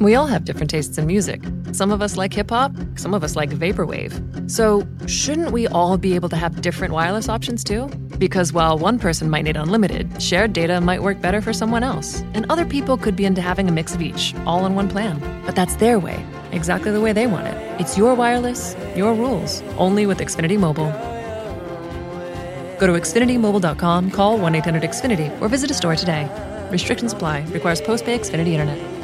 We all have different tastes in music. Some of us like hip hop, some of us like vaporwave. So, shouldn't we all be able to have different wireless options too? Because while one person might need unlimited, shared data might work better for someone else. And other people could be into having a mix of each, all in one plan. But that's their way, exactly the way they want it. It's your wireless, your rules, only with Xfinity Mobile. Go to XfinityMobile.com, call 1 800 Xfinity, or visit a store today. Restrictions apply, requires post pay Xfinity Internet.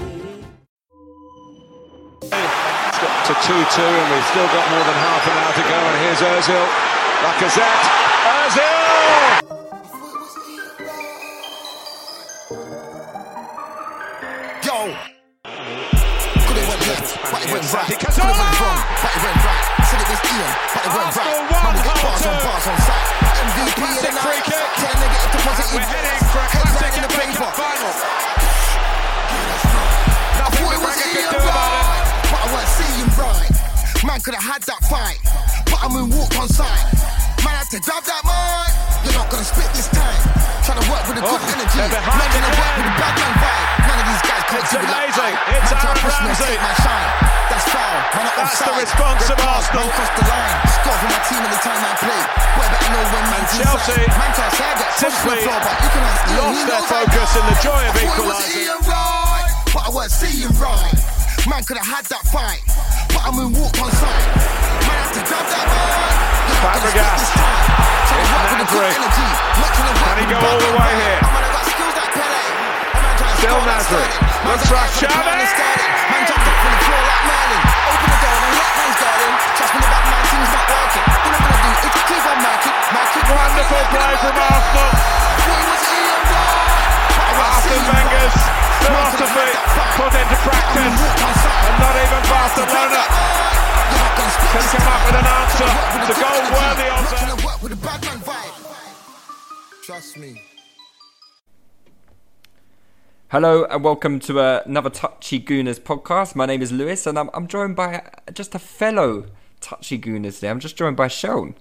To 2-2 and we've still got more than half an hour to go and here's Ozil, Lacazette, Ozil! Yo! Could it went left, but it went right. Could it went ah! wrong, but it went right. Said it was Ian, but it went right. Arsenal won, Man, we get bars on bars on sight. MVP of the night. Ten negative deposit in. We're heading for a classic in the paper. Man could have had that fight, but I moonwalked on sight. Man had to grab that mic. You're not gonna spit this time. Trying to work with a good Oh, energy. Man gonna work with a bad man vibe. None of these guys It's do it like amazing. I. It's Man Aaron to push me and Ramsey. my shine. That's foul. Man That's the response Red of Arsenal. Man crossed the line. Score for my team in the anytime I play. Boy, better know when man's Chelsea inside. Man can't say I get simply floor, but you can ask lost He their focus in the joy of I it was equalising. Right, but I weren't seeing right. Man could have had that fight, but I moonwalked on sight. To grab that mic. You're not gonna spit Fabregas. this time. Trying to It's with a good Nasri. energy. Not trying to work Can he go all the way here? Man, I got skills like Pele. A man trying to Still Nasri. Looks just for out for the Xavi. corner and started. Man jumped up from the floor like Merlin. Open the door and let man's garden. Trust me, the back man thing's not working. All I'm gonna do is keep on marking. Mark it. Wonderful play from Arsenal. Arsene Wenger's philosophy put into practice. And not even Barcelona can come up with an answer. It's a goal worthy of them. Trust me. Hello and welcome to another Touchy Gooners podcast. My name is Lewis and I'm, I'm joined by uh, just a fellow Touchy Gooners today. I'm just joined by Seun.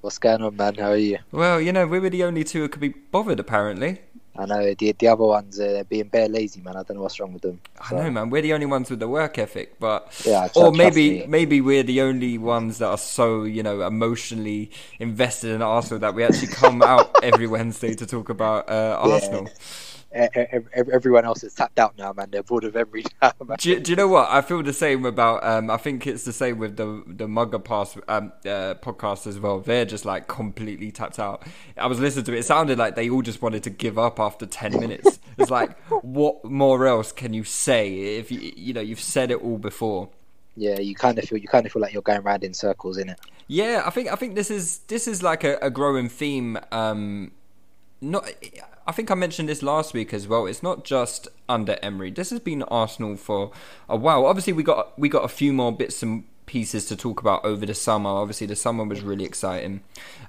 What's going on, man? How are you? Well, you know, we were the only two who could be bothered apparently. I know the the other ones uh, being bare lazy, man. I don't know what's wrong with them. I know, man. We're the only ones with the work ethic, but Yeah, tr- or maybe me. maybe we're the only ones that are so you know emotionally invested in Arsenal that we actually come out every Wednesday to talk about uh, Arsenal. Ev- everyone else is tapped out now, man. They're bored of every man. Do you, do you know what? I feel the same about. Um, I think it's the same with the the Mugger Pass um, uh, podcast as well. They're just like completely tapped out. I was listening to it. It sounded like they all just wanted to give up after ten minutes. it's like, what more else can you say if you you know you've said it all before? Yeah, you kind of feel you kind of feel like you're going round in circles, in it Yeah, I think I think this is this is like a, a growing theme. Um, not, I think I mentioned this last week as well. It's not just under Emery. This has been Arsenal for a while. Obviously, we got we got a few more bits and pieces to talk about over the summer. Obviously, the summer was really exciting.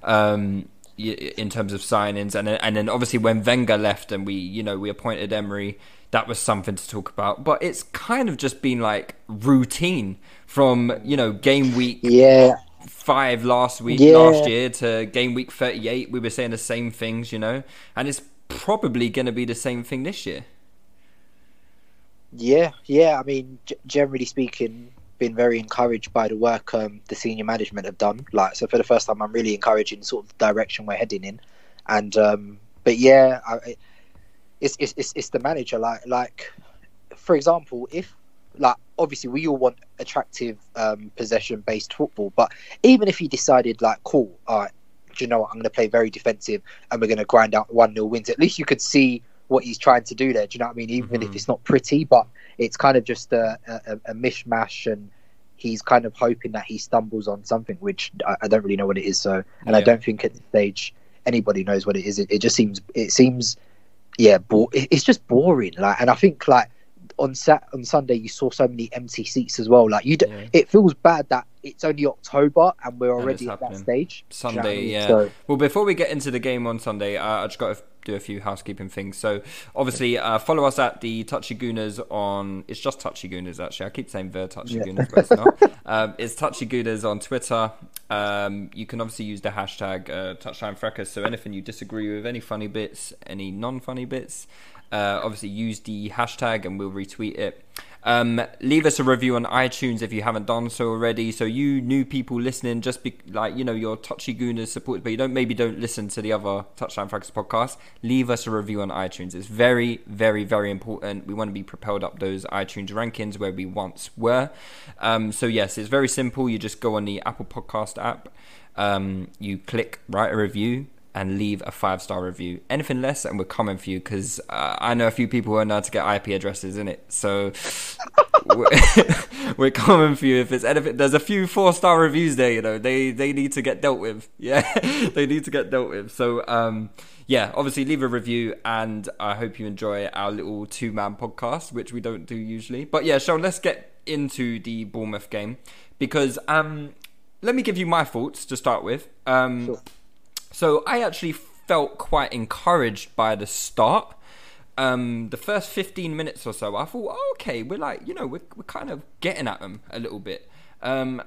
Um, in terms of signings, and then, and then obviously when Wenger left and we, you know, we appointed Emery, that was something to talk about. But it's kind of just been like routine from you know game week Yeah, five last week, Yeah. last year to game week 38. We were saying the same things, you know, and it's probably going to be the same thing this year. yeah, yeah. I mean, g- generally speaking, been very encouraged by the work um, the senior management have done. Like, so for the first time, I'm really encouraging sort of the direction we're heading in. And um, but yeah, I, it's, it's it's it's the manager. Like like for example, if like obviously we all want attractive um, possession based football, but even if he decided like, cool, all right, do you know what? I'm going to play very defensive and we're going to grind out one 0 wins. At least you could see what he's trying to do there. Do you know what I mean? Even Mm-hmm. if it's not pretty, but it's kind of just a, a, a mishmash, and he's kind of hoping that he stumbles on something, which I, I don't really know what it is. So, and I don't think at this stage anybody knows what it is. It, it just seems, it seems, yeah, bo- it's just boring. Like, and I think like on sat on Sunday you saw so many empty seats as well. Like you, d- Yeah. it feels bad that it's only October and we're already it's at that stage. Do you know Sunday, yeah. So, Well, before we get into the game on Sunday, uh, I just got to do a few housekeeping things. So, obviously, uh, follow us at the Touchy Gooners on. It's just Touchy Gooners, actually. I keep saying the Touchy Yeah. Gooners, but it's not. um, it's Touchy Gooners on Twitter. Um, you can obviously use the hashtag uh, Touchline Fracas. So, anything you disagree with, any funny bits, any non funny bits, uh, obviously use the hashtag and we'll retweet it. Um, leave us a review on iTunes if you haven't done so already. So you new people listening, just be like you know your touchy gooners support, but you don't maybe don't listen to the other Touchline Fracas podcast. Leave us a review on iTunes. It's very, very, very important. We want to be propelled up those iTunes rankings where we once were. Um, so yes, it's very simple. You just go on the Apple Podcast app. Um, you click write a review and leave a five star review. Anything less, and we're coming for you because uh, I know a few people who know how to get IP addresses in it. So we're, we're coming for you. If it's anything, there's a few four star reviews there. You know, they they need to get dealt with. Yeah, they need to get dealt with. So um, yeah, obviously leave a review, and I hope you enjoy our little two man podcast, which we don't do usually. But yeah, Seun, let's get into the Bournemouth game because um, let me give you my thoughts to start with. Um, Sure. So I actually felt quite encouraged by the start. Um, the first 15 minutes or so, I thought, oh, okay, we're like, you know, we're, we're kind of getting at them a little bit. Um,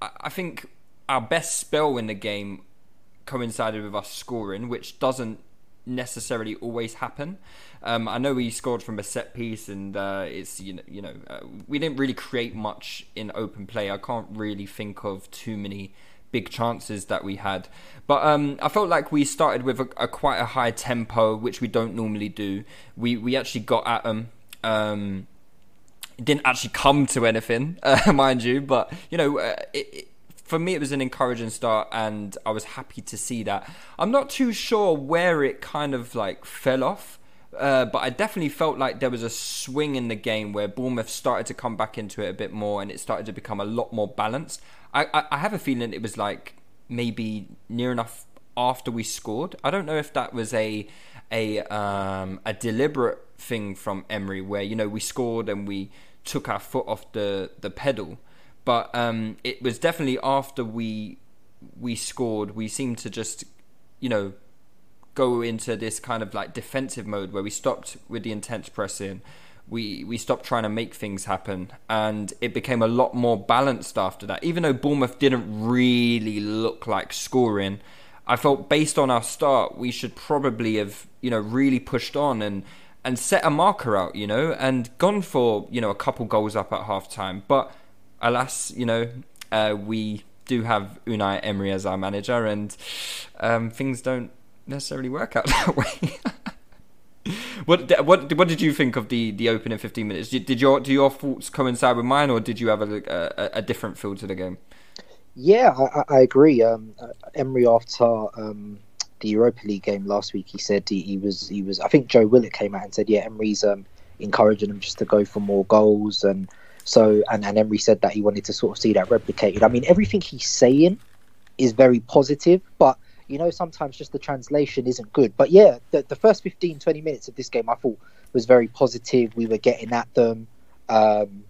I, I think our best spell in the game coincided with us scoring, which doesn't necessarily always happen. Um, I know we scored from a set piece, and uh, it's you know you know uh, we didn't really create much in open play. I can't really think of too many big chances that we had, but um, I felt like we started with a, a quite a high tempo, which we don't normally do. We we actually got at them. Um, didn't actually come to anything, uh, mind you, but you know, uh, it, it, for me, it was an encouraging start, and I was happy to see that. I'm not too sure where it kind of like fell off, uh, but I definitely felt like there was a swing in the game where Bournemouth started to come back into it a bit more, and it started to become a lot more balanced. I, I, I have a feeling it was like maybe near enough after we scored. I don't know if that was a a um, a deliberate thing from Emery, where you know we scored and we took our foot off the the pedal, but um, it was definitely after we we scored. We seemed to just you know go into this kind of like defensive mode where we stopped with the intense pressing. We we stopped trying to make things happen, and it became a lot more balanced after that. Even though Bournemouth didn't really look like scoring, I felt based on our start, we should probably have you know really pushed on and and set a marker out, you know, and gone for you know a couple goals up at half time. But alas, you know, uh, we do have Unai Emery as our manager, and um, things don't necessarily work out that way. what what what did you think of the, the opening fifteen minutes? Did, your do your thoughts coincide with mine, or did you have a, a, a different feel to the game? Yeah, I, I- I agree. Um, uh, Emery after um, the Europa League game last week, he said he, he was he was. I think Joe Willock came out and said, yeah, Emery's um, encouraging him just to go for more goals, and so and, and Emery said that he wanted to sort of see that replicated. I mean, everything he's saying is very positive, but you know sometimes just the translation isn't good. But yeah, the, the first 15, 20 minutes of this game I thought was very positive. We were getting at them. Um,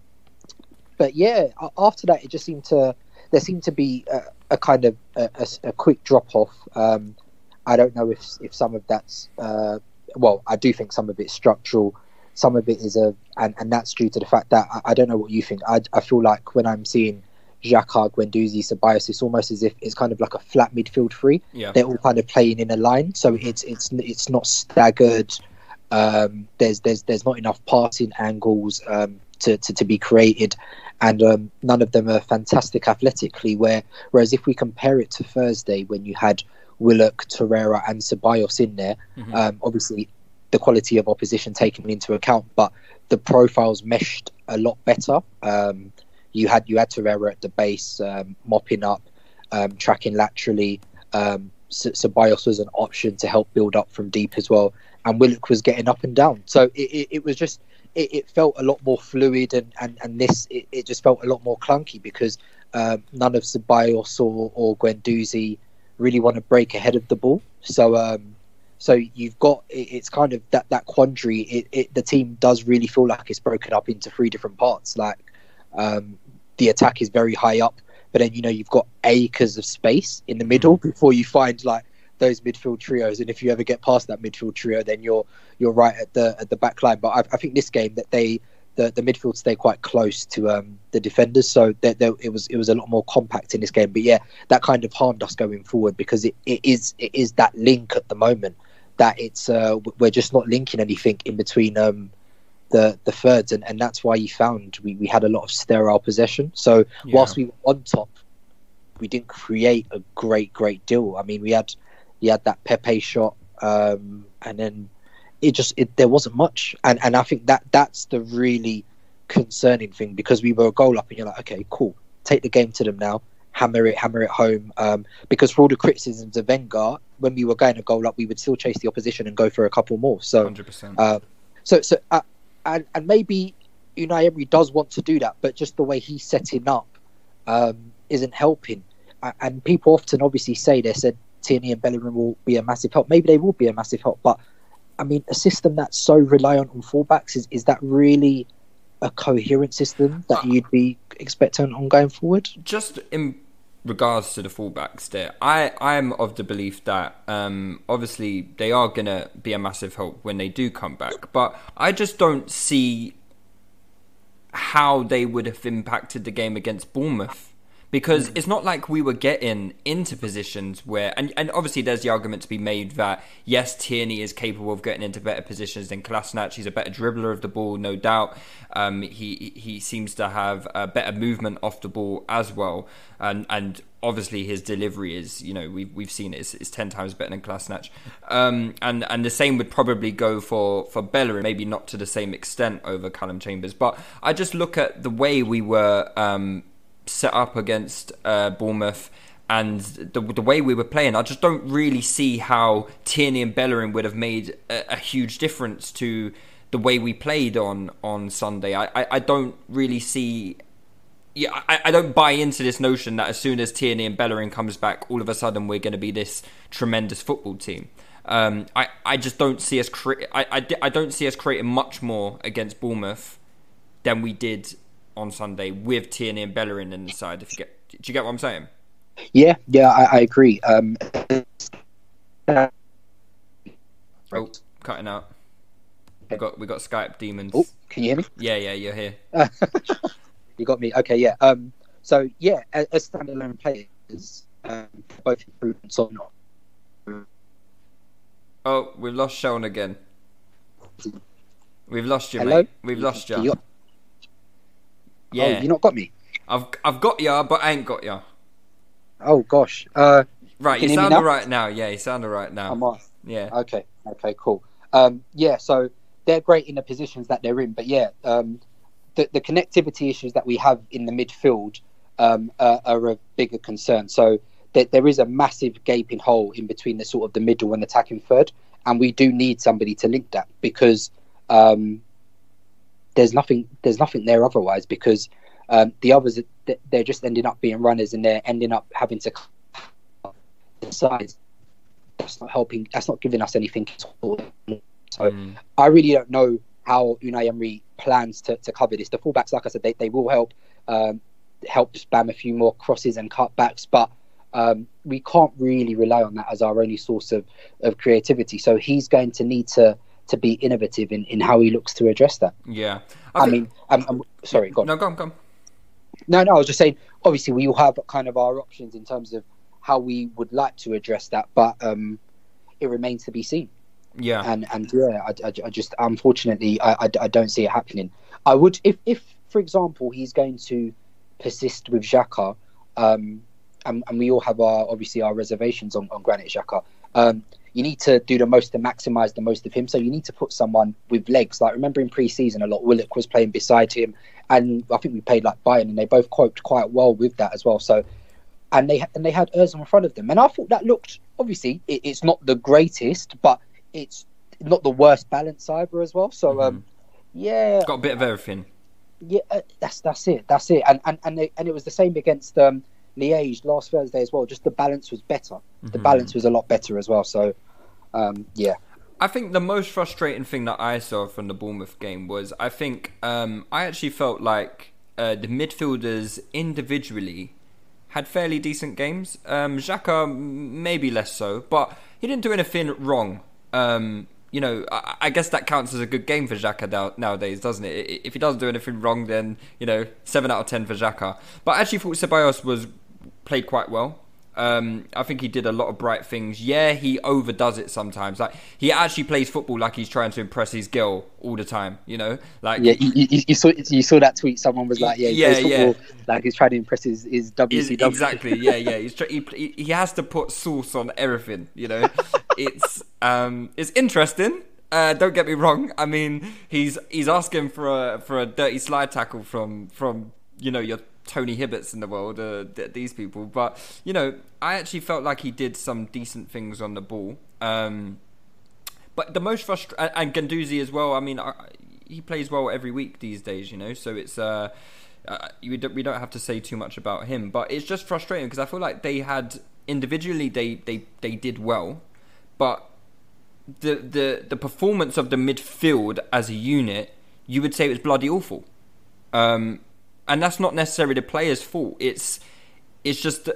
but yeah, after that, it just seemed to there seemed to be a, a kind of a, a- a quick drop off. Um, I don't know if if some of that's uh, well, I do think some of it's structural. Some of it is a, and, and that's due to the fact that I, I don't know what you think. I, I feel like when I'm seeing Xhaka, Guendouzi, Ceballos, it's almost as if it's kind of like a flat midfield three. Yeah. They're all kind of playing in a line, so it's it's it's not staggered. Um, there's there's there's not enough passing angles um, to, to to be created, and um, none of them are fantastic athletically. Where whereas if we compare it to Thursday, when you had Willock, Torreira, and Ceballos in there, um, obviously the quality of opposition taken into account, but the profiles meshed a lot better. Um, you had you had Torreira at the base, um, mopping up, um, tracking laterally. Um, Ceballos was an option to help build up from deep as well, and Willock was getting up and down. So it, it, it was just it, it, felt a lot more fluid, and and and this it, it just felt a lot more clunky because um, none of Ceballos or or Guendouzi really want to break ahead of the ball. So um, so you've got it's kind of that that quandary. It, it, the team does really feel like it's broken up into three different parts. Like um, the attack is very high up, but then you know you've got acres of space in the middle mm. before you find like those midfield trios. And if you ever get past that midfield trio, then you're you're right at the at the back line. But I, I think this game that they the, the midfield stay quite close to um, the defenders, so that it was it was a lot more compact in this game. But yeah, that kind of harmed us going forward because it, it is it is that link at the moment that it's uh, we're just not linking anything in between um, the the thirds, and, and that's why you found we, we had a lot of sterile possession. So yeah. whilst we were on top, we didn't create a great great deal. I mean, we had you had that Pepe shot, um, and then it just it, there wasn't much, and and I think that that's the really concerning thing because we were a goal up, and you're like, okay, cool, take the game to them now hammer it, hammer it home. Um, because for all the criticisms of Wenger, when we were going a goal up, we would still chase the opposition and go for a couple more. So, hundred percent. Uh, so, so, uh, and and maybe Unai Emery does want to do that, but just the way he's setting up um, isn't helping. And people often obviously say they said Tierney and Bellerin will be a massive help. Maybe they will be a massive help, but I mean, a system that's so reliant on fullbacks is is that really a coherent system that you'd be expecting on going forward? Just in regards to the fullbacks there, I I'm of the belief that um, obviously they are gonna be a massive help when they do come back, but I just don't see how they would have impacted the game against Bournemouth because mm. it's not like we were getting into positions where and, and obviously there's the argument to be made that yes Tierney is capable of getting into better positions than Kolasinac he's a better dribbler of the ball no doubt. Um, he he seems to have a better movement off the ball as well. And and obviously his delivery is you know we've we've seen it is, is 10 times better than Kolasinac um, and and the same would probably go for for Bellerin maybe not to the same extent over Calum Chambers. But I just look at the way we were um, set up against uh, Bournemouth and the, the way we were playing, I just don't really see how Tierney and Bellerin would have made a, a huge difference to the way we played on on Sunday. I, I, I don't really see. Yeah, I, I don't buy into this notion that as soon as Tierney and Bellerin comes back, all of a sudden we're going to be this tremendous football team. Um, I, I just don't see us cre- I, I, I don't see us creating much more against Bournemouth than we did on Sunday with Tierney and Bellerin in the side. If you get, do you get what I'm saying? Yeah, yeah, I, I agree. Um, oh, cutting out. We got we got Skype demons. Oh, can you hear me? Yeah, yeah, you're here. you got me. Okay, yeah. Um, so yeah, as, as standalone players, um, both improvements on. Oh, we've lost Seun again. We've lost you, Hello? mate. We've lost you. You yeah. Oh, you not got me? I've I've got ya, but I ain't got ya. Oh gosh. Uh, right, you, sound alright now. Yeah, you sound alright now. I'm off. Yeah. Okay. Okay. Cool. Um, yeah. So they're great in the positions that they're in, but yeah, um, the the connectivity issues that we have in the midfield um, are, are, a bigger concern. So there, there is a massive gaping hole in between the sort of the middle and the attacking third, and we do need somebody to link that because um, there's nothing there's nothing there otherwise because um, the others they're just ending up being runners and they're ending up having to size. That's not helping. That's not giving us anything. At all. So mm. I really don't know how Unai Emery plans to, to cover this. The fullbacks, like I said, they, they will help um, help spam a few more crosses and cutbacks, but um, we can't really rely on that as our only source of, of creativity. So he's going to need to to be innovative in, in how he looks to address that. Yeah, I, I mean, I'm, I'm, sorry, go on. No, go on, go on. No, no, I was just saying. Obviously, we all have kind of our options in terms of how we would like to address that, but um, it remains to be seen. Yeah, and and yeah, I, I, I just unfortunately I, I, I don't see it happening. I would if if for example he's going to persist with Xhaka, um, and, and we all have our obviously our reservations on, on Granit Xhaka. Um, you need to do the most to maximize the most of him. So you need to put someone with legs. Like remember in pre-season, a lot Willock was playing beside him, and I think we played like Bayern, and they both coped quite well with that as well. So, and they and they had Ozil in front of them, and I thought that looked obviously it, it's not the greatest, but it's not the worst balance either as well. So um, yeah, Got a bit of everything. yeah, uh, that's that's it, that's it. And and and it, and it was the same against um, Liège last Thursday as well. Just the balance was better. The balance was a lot better as well. So um, yeah, I think the most frustrating thing that I saw from the Bournemouth game was I think um, I actually felt like uh, the midfielders individually had fairly decent games. Um, Xhaka m- maybe less so, but he didn't do anything wrong. Um, you know, I, I guess that counts as a good game for Xhaka now, nowadays, doesn't it? If he doesn't do anything wrong, then you know, seven out of ten for Xhaka. But I actually thought Ceballos was played quite well. Um, I think he did a lot of bright things. Yeah, he overdoes it sometimes. Like he actually plays football like he's trying to impress his girl all the time. You know, like yeah. You, you, you saw you saw that tweet. Someone was like, yeah, he Yeah, plays yeah. like he's trying to impress his his WCW. exactly. Yeah, yeah. He's tr- he he has to put sauce on everything. You know, it's um it's interesting. Uh, don't get me wrong. I mean, he's he's asking for a for a dirty slide tackle from from you know your Tony Hibberts in the world, uh, th- these people. But you know, I actually felt like he did some decent things on the ball. Um, but the most frustrating and Guendouzi as well. I mean, I, he plays well every week these days, you know. So it's uh, uh we don't we don't have to say too much about him, but it's just frustrating because I feel like they had individually they they they did well, but the the the performance of the midfield as a unit, you would say it was bloody awful. Um, and that's not necessarily the player's fault. It's it's just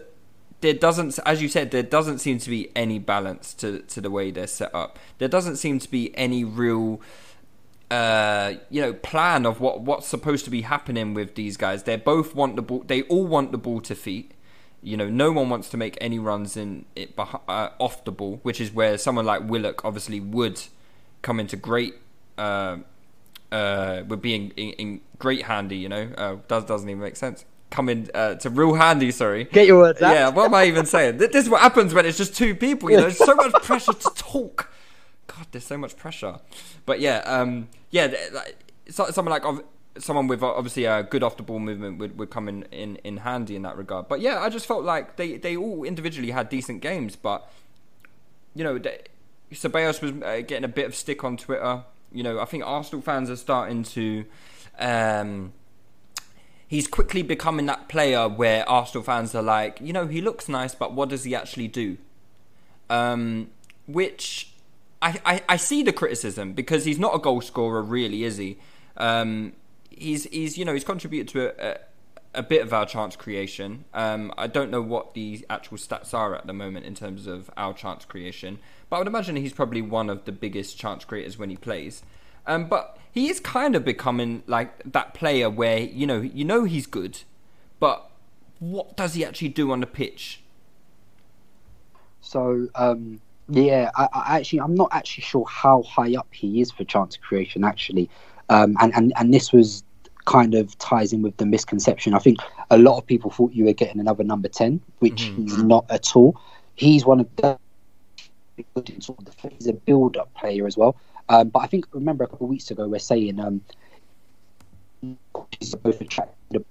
there doesn't, as you said, there doesn't seem to be any balance to to the way they're set up. There doesn't seem to be any real, uh, you know, plan of what what's supposed to be happening with these guys. They both want the ball. They all want the ball to feet. You know, no one wants to make any runs in it uh, off the ball, which is where someone like Willock obviously would come into great. Uh, uh, would be in, in, in great handy, you know. Uh, does doesn't even make sense. Come in uh, to real handy. Sorry. Get your words out. Yeah. What am I even saying? This is what happens when it's just two people. You know, there's so much pressure to talk. God, there's so much pressure. But yeah, um, yeah, like, so, someone like someone with obviously a good off the ball movement would, would come in, in in handy in that regard. But yeah, I just felt like they they all individually had decent games, but you know, they, Ceballos was uh, getting a bit of stick on Twitter. You know, I think Arsenal fans are starting to. Um, he's quickly becoming that player where Arsenal fans are like, you know, he looks nice, but what does he actually do? Um, which I, I, I see the criticism because he's not a goal scorer, really, is he? Um, he's he's you know he's contributed to a, a, a bit of our chance creation. Um, I don't know what the actual stats are at the moment in terms of our chance creation, but I would imagine he's probably one of the biggest chance creators when he plays. Um, but he is kind of becoming like that player where you know you know he's good, but what does he actually do on the pitch? So um, yeah, I, I actually I'm not actually sure how high up he is for chance creation actually, um, and and and this was kind of ties in with the misconception. I think a lot of people thought you were getting another number ten, which he's not at all. He's one of the sort of the, he's a build-up player as well. Um, but I think remember a couple of weeks ago we're saying um, he's both attracted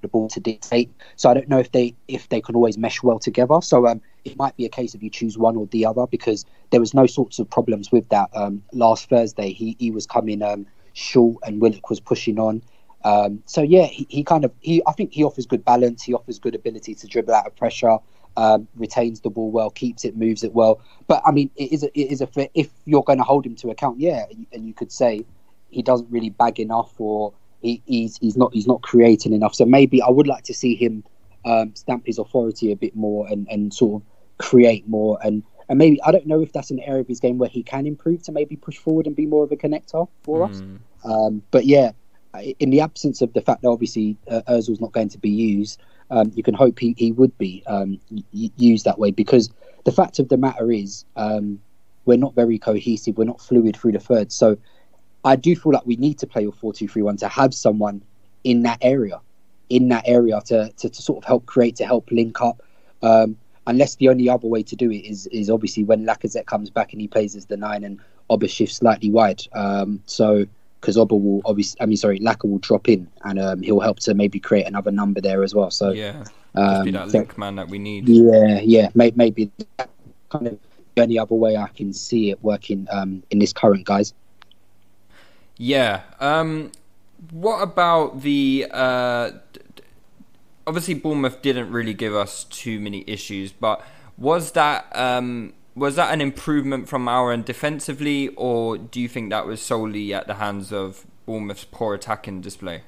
the ball to dictate. So I don't know if they if they can always mesh well together. So um, it might be a case of you choose one or the other because there was no sorts of problems with that. Um, last Thursday he, he was coming um, short and Willock was pushing on. Um, so yeah, he, he kind of he I think he offers good balance. He offers good ability to dribble out of pressure. Um, retains the ball well, keeps it, moves it well. But I mean, it is a, it is a. If you're going to hold him to account, yeah, and you could say he doesn't really bag enough, or he, he's he's not he's not creating enough. So maybe I would like to see him um, stamp his authority a bit more and, and sort of create more and and maybe I don't know if that's an area of his game where he can improve to maybe push forward and be more of a connector for us. Um, but yeah, in the absence of the fact that obviously uh, Özil's not going to be used, um, you can hope he, he would be um, used that way because the fact of the matter is um, we're not very cohesive, we're not fluid through the third. So I do feel like we need to play with 4 2 3 1 to have someone in that area, in that area to, to, to sort of help create, to help link up. Um, unless the only other way to do it is is obviously when Lacazette comes back and he plays as the nine and Oba shifts slightly wide. Um, so because Oba will obviously, I mean, sorry, Laka will drop in and um, he'll help to maybe create another number there as well. So Yeah, um, be that so- link man that we need. yeah, yeah, may, maybe that kind of any other way I can see it working um, in this current guys. Yeah. Um, what about the? Uh, obviously, Bournemouth didn't really give us too many issues, but was that um, was that an improvement from our end defensively, or do you think that was solely at the hands of Bournemouth's poor attacking display?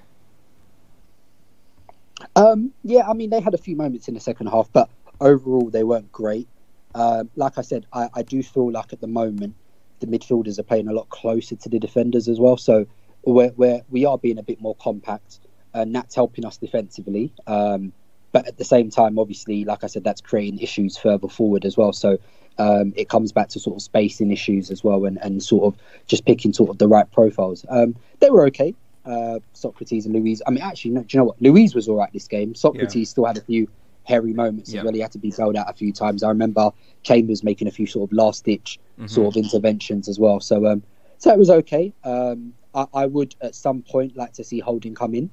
Um, yeah, I mean they had a few moments in the second half, but overall they weren't great. Uh, like I said, I, I, do feel like at the moment the midfielders are playing a lot closer to the defenders as well. So we're, we're we are being a bit more compact, and that's helping us defensively. Um, but at the same time, obviously, like I said, that's creating issues further forward as well. So um, it comes back to sort of spacing issues as well, and, and sort of just picking sort of the right profiles. Um, they were okay. Uh, Sokratis and Luiz. I mean, actually, no, do you know what? Luiz was all right this game. Sokratis yeah. still had a few hairy moments yeah. He had to be bailed out a few times. I remember Chambers making a few sort of last ditch mm-hmm. sort of interventions as well. So, um, so it was okay. Um, I, I, would at some point like to see Holding come in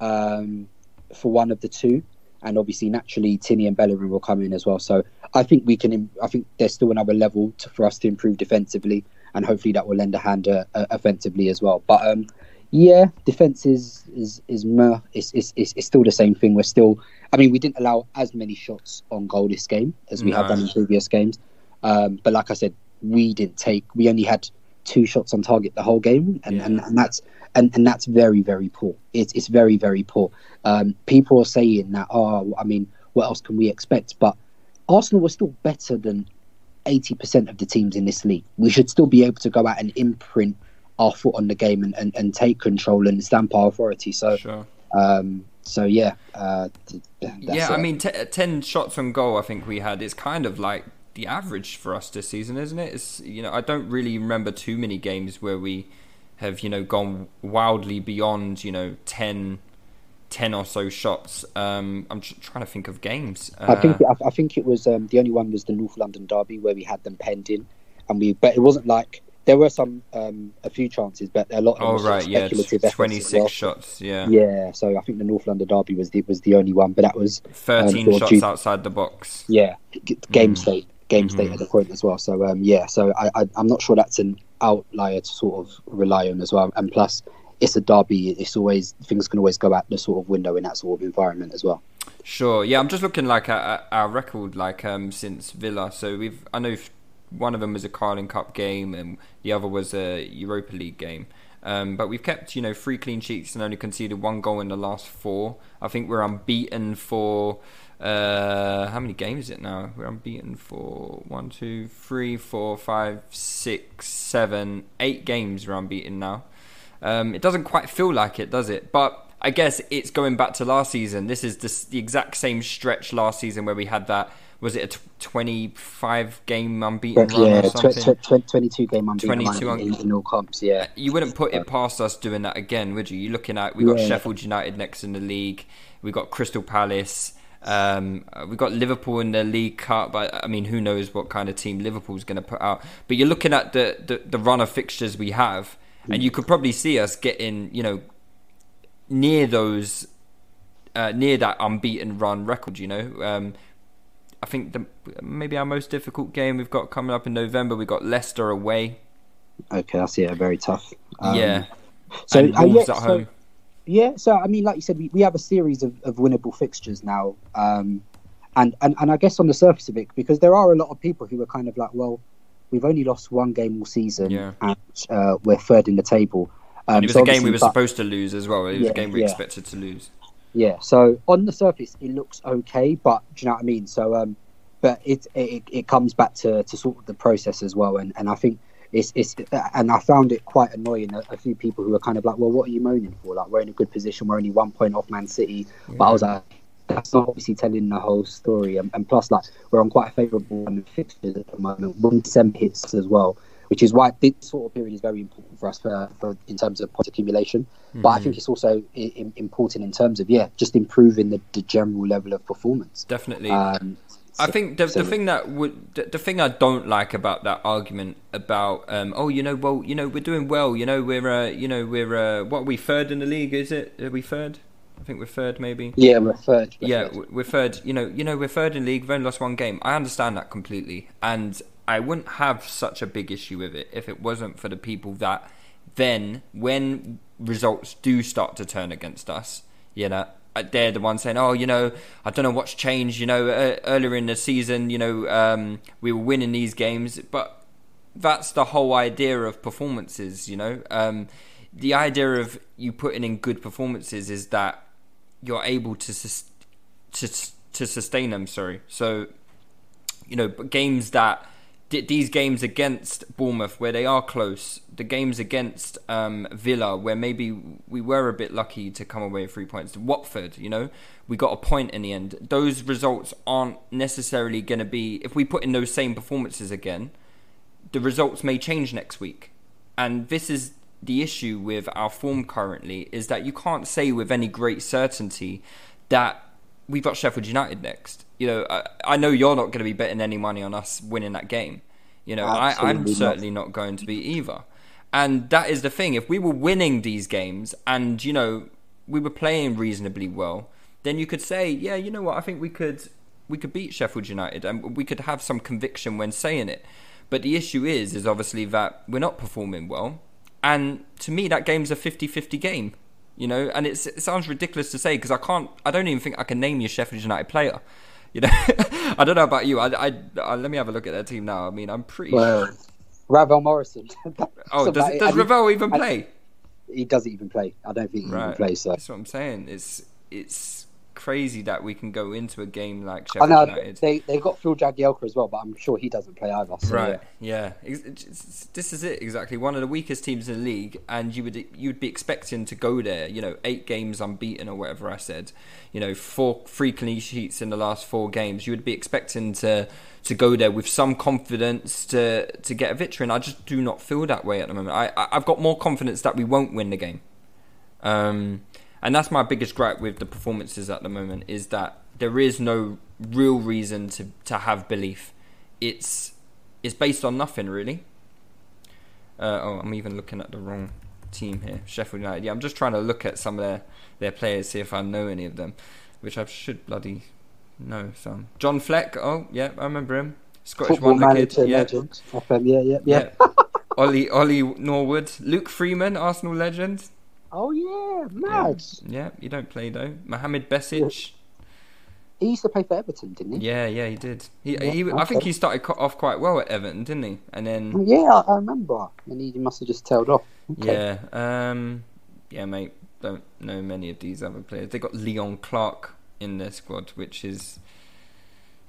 um, for one of the two, and obviously naturally Tierney and Bellerin will come in as well. So I think we can. I think there's still another level to, for us to improve defensively, and hopefully that will lend a hand uh, uh, offensively as well. But um, yeah, defense is is is meh. It's, it's, it's, it's still the same thing. We're still. I mean, we didn't allow as many shots on goal this game as we no. have done in previous games. Um, but like I said, we didn't take. We only had two shots on target the whole game, and, yeah. and, and, that's and, and that's very very poor. It's it's very very poor. Um, people are saying that. Oh, I mean, what else can we expect? But Arsenal were still better than 80% of the teams in this league. We should still be able to go out and imprint our foot on the game and, and, and take control and stamp our authority. So, sure. um, so yeah. Uh, yeah, I mean, t- 10 shots on goal, I think we had. It's kind of like the average for us this season, isn't it? It's, you know, I don't really remember too many games where we have, you know, gone wildly beyond, you know, 10 ten or so shots. Um, I'm tr- trying to think of games. Uh, I think I, I, think it was um, the only one was the North London derby where we had them penned in, and we but it wasn't like there were some um, a few chances, but a lot. Of oh right, yeah, twenty six well. shots, yeah, yeah. So I think the North London derby was the was the only one, but that was um, thirteen shots due... outside the box. Yeah, game mm. state, game mm-hmm. state at the point as well. So um, yeah, so I, I I'm not sure that's an outlier to sort of rely on as well, and plus it's a derby. It's always things can always go out the sort of window in that sort of environment as well. Sure. Yeah, I'm just looking like at, our record, like um, since Villa. So we've I know one of them was a Carling Cup game and the other was a Europa League game. Um, but we've kept, you know, three clean sheets and only conceded one goal in the last four. I think we're unbeaten for uh, how many games is it now? We're unbeaten for one, two, three, four, five, six, seven, eight games. We're unbeaten now. Um, it doesn't quite feel like it, does it? But I guess it's going back to last season. This is the, the exact same stretch last season where we had that. Was it a t- 25 game unbeaten run yeah, or something? Tw- tw- 22 game unbeaten 22 run in, in, all comps, yeah. You wouldn't put it past us doing that again, would you? You're looking at, we got yeah. Sheffield United next in the league, we got Crystal Palace. Um, we got Liverpool in the League Cup, but I mean, who knows what kind of team Liverpool's going to put out? But you're looking at the, the, the run of fixtures we have, and you could probably see us getting, you know, near those, uh, near that unbeaten run record. You know, um, I think the, maybe our most difficult game we've got coming up in November. We got Leicester away. Okay, I see it very tough. Um, yeah. So uh, Wolves uh, yeah, at so, home. Yeah, so I mean, like you said, we, we have a series of, of winnable fixtures now. Um, and, and, and I guess on the surface of it, because there are a lot of people who are kind of like, well, we've only lost one game all season, yeah. and uh, we're third in the table. Um, and it was so a game we were but, supposed to lose as well. It was yeah, a game we yeah. expected to lose. Yeah. So on the surface, it looks okay, but do you know what I mean? So, um, but it it, it comes back to, to sort of the process as well, and, and I think it's it's and I found it quite annoying. A, a few people who were kind of like, "Well, what are you moaning for? Like, we're in a good position. We're only one point off Man City." Yeah. But I was like, that's not obviously telling the whole story. And, and plus, like we're on quite a favourable fixtures at the moment. One December hits as well, which is why this sort of period is very important for us for, for in terms of point accumulation. Mm-hmm. But I think mm-hmm. it's also I- important in terms of yeah, just improving the, the general level of performance. Definitely. Um, I think the, the thing that would the, the, thing I don't like about that argument about um, oh you know well you know we're doing well you know we're uh, you know we're uh, what are we third in the league is it are we third I think we're third, maybe. Yeah, we're third. We're yeah, third. we're third. You know, you know, we're third in league. We've only lost one game. I understand that completely, and I wouldn't have such a big issue with it if it wasn't for the people that then, when results do start to turn against us, you know, they're the ones saying, "Oh, you know, I don't know what's changed. You know, uh, earlier in the season, you know, um, we were winning these games, but that's the whole idea of performances. You know, um, the idea of you putting in good performances is that you're able to sus- to to sustain them. Sorry, so you know, games that these games against Bournemouth, where they are close, the games against um, Villa, where maybe we were a bit lucky to come away with three points, Watford, you know, we got a point in the end. Those results aren't necessarily going to be, if we put in those same performances again, the results may change next week. And this is the issue with our form currently, is that you can't say with any great certainty that we've got Sheffield United next. You know, I, I know you're not going to be betting any money on us winning that game. You know, I, am certainly not. not going to be either. And that is the thing. If we were winning these games and, you know, we were playing reasonably well, then you could say, yeah, you know what, I think we could we could beat Sheffield United and we could have some conviction when saying it. But the issue is is obviously that we're not performing well. And to me that game's a 50-50 game you know, and it sounds ridiculous to say because I can't, I don't even think I can name you Sheffield United player. You know, I don't know about you. I, I, I, let me have a look at their team now. I mean, I'm pretty. Well, sure. Ravel Morrison. oh, does, does Ravel even play? he doesn't even play. I don't think he right. even plays. So that's what I'm saying. It's it's crazy that we can go into a game like Sheffield I know, United. They they got Phil Jagielka as well, but I'm sure he doesn't play either. So right? Yeah. yeah. this is it exactly. One of the weakest teams in the league, and you would you'd be expecting to go there. You know, eight games unbeaten or whatever I said. You know, four three clean sheets in the last four games. You would be expecting to to go there with some confidence to to get a victory. And I just do not feel that way at the moment. I I've got more confidence that we won't win the game. Um, and that's my biggest gripe with the performances at the moment is that there is no real reason to to have belief. It's it's based on nothing really. Uh, oh, I'm even looking at the wrong team here, Sheffield United. Yeah, I'm just trying to look at some of their their players, see if I know any of them, which I should bloody know some. John Fleck. Oh, yeah, I remember him. Scottish Football wonder kid. Yeah. Legend. FM, yeah, yeah, yeah. yeah. Ollie Ollie Norwood, Luke Freeman, Arsenal legend. Oh yeah, mad. Yeah, yeah you don't play though. Mohamed Besic. He used to play for Everton, didn't he? Yeah, yeah, he did. He, yeah, he okay. I think he started off quite well at Everton, didn't he? And then yeah, I remember. And he must have just tailed off. Okay. Yeah, um, yeah, mate. Don't know many of these other players. They got Leon Clarke in their squad, which is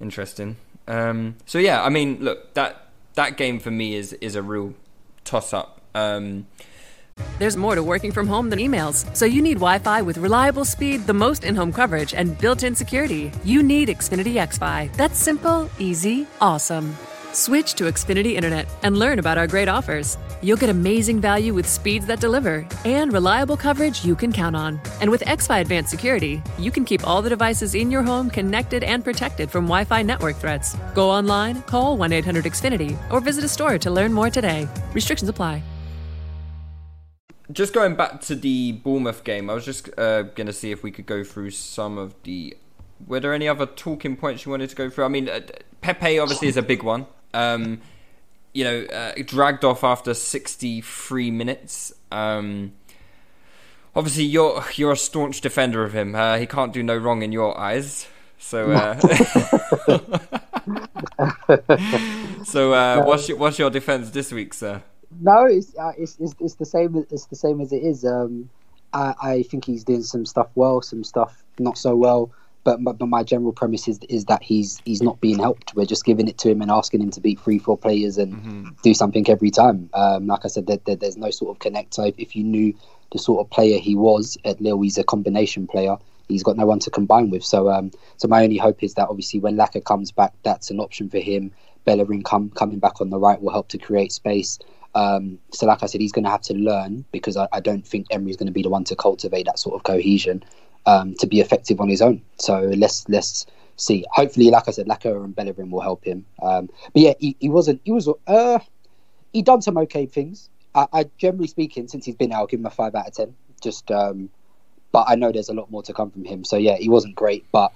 interesting. Um, so yeah, I mean, look that that game for me is is a real toss up. Um, there's more to working from home than emails, so you need Wi Fi with reliable speed, the most in home coverage, and built in security. You need Xfinity XFi. That's simple, easy, awesome. Switch to Xfinity Internet and learn about our great offers. You'll get amazing value with speeds that deliver and reliable coverage you can count on. And with XFi Advanced Security, you can keep all the devices in your home connected and protected from Wi Fi network threats. Go online, call 1 800 Xfinity, or visit a store to learn more today. Restrictions apply just going back to the Bournemouth game, I was just uh, going to see if we could go through some of the. Were there any other talking points you wanted to go through? I mean, uh, Pepe obviously is a big one. Um, you know, uh, dragged off after 63 minutes. Um, obviously, you're you're a staunch defender of him. Uh, he can't do no wrong in your eyes. So, uh, so uh, what's your, what's your defense this week, sir? No, it's, uh, it's, it's it's the same. It's the same as it is. Um, I, I think he's doing some stuff well, some stuff not so well. But, but, but my general premise is is that he's he's not being helped. We're just giving it to him and asking him to beat three, four players and mm-hmm. do something every time. Um, like I said, there, there, there's no sort of connect. So if, if you knew the sort of player he was at Lille, he's a combination player. He's got no one to combine with. So um, so my only hope is that obviously when Laka comes back, that's an option for him. Bellerin come coming back on the right will help to create space. Um, so, like I said, he's going to have to learn because I, I don't think Emery's going to be the one to cultivate that sort of cohesion um, to be effective on his own. So let's let's see. Hopefully, like I said, Laka and Bellerin will help him. Um, but yeah, he, he wasn't. He was. Uh, he done some okay things. I, I, generally speaking, since he's been out, I'll give him a five out of ten. Just, um, but I know there's a lot more to come from him. So yeah, he wasn't great, but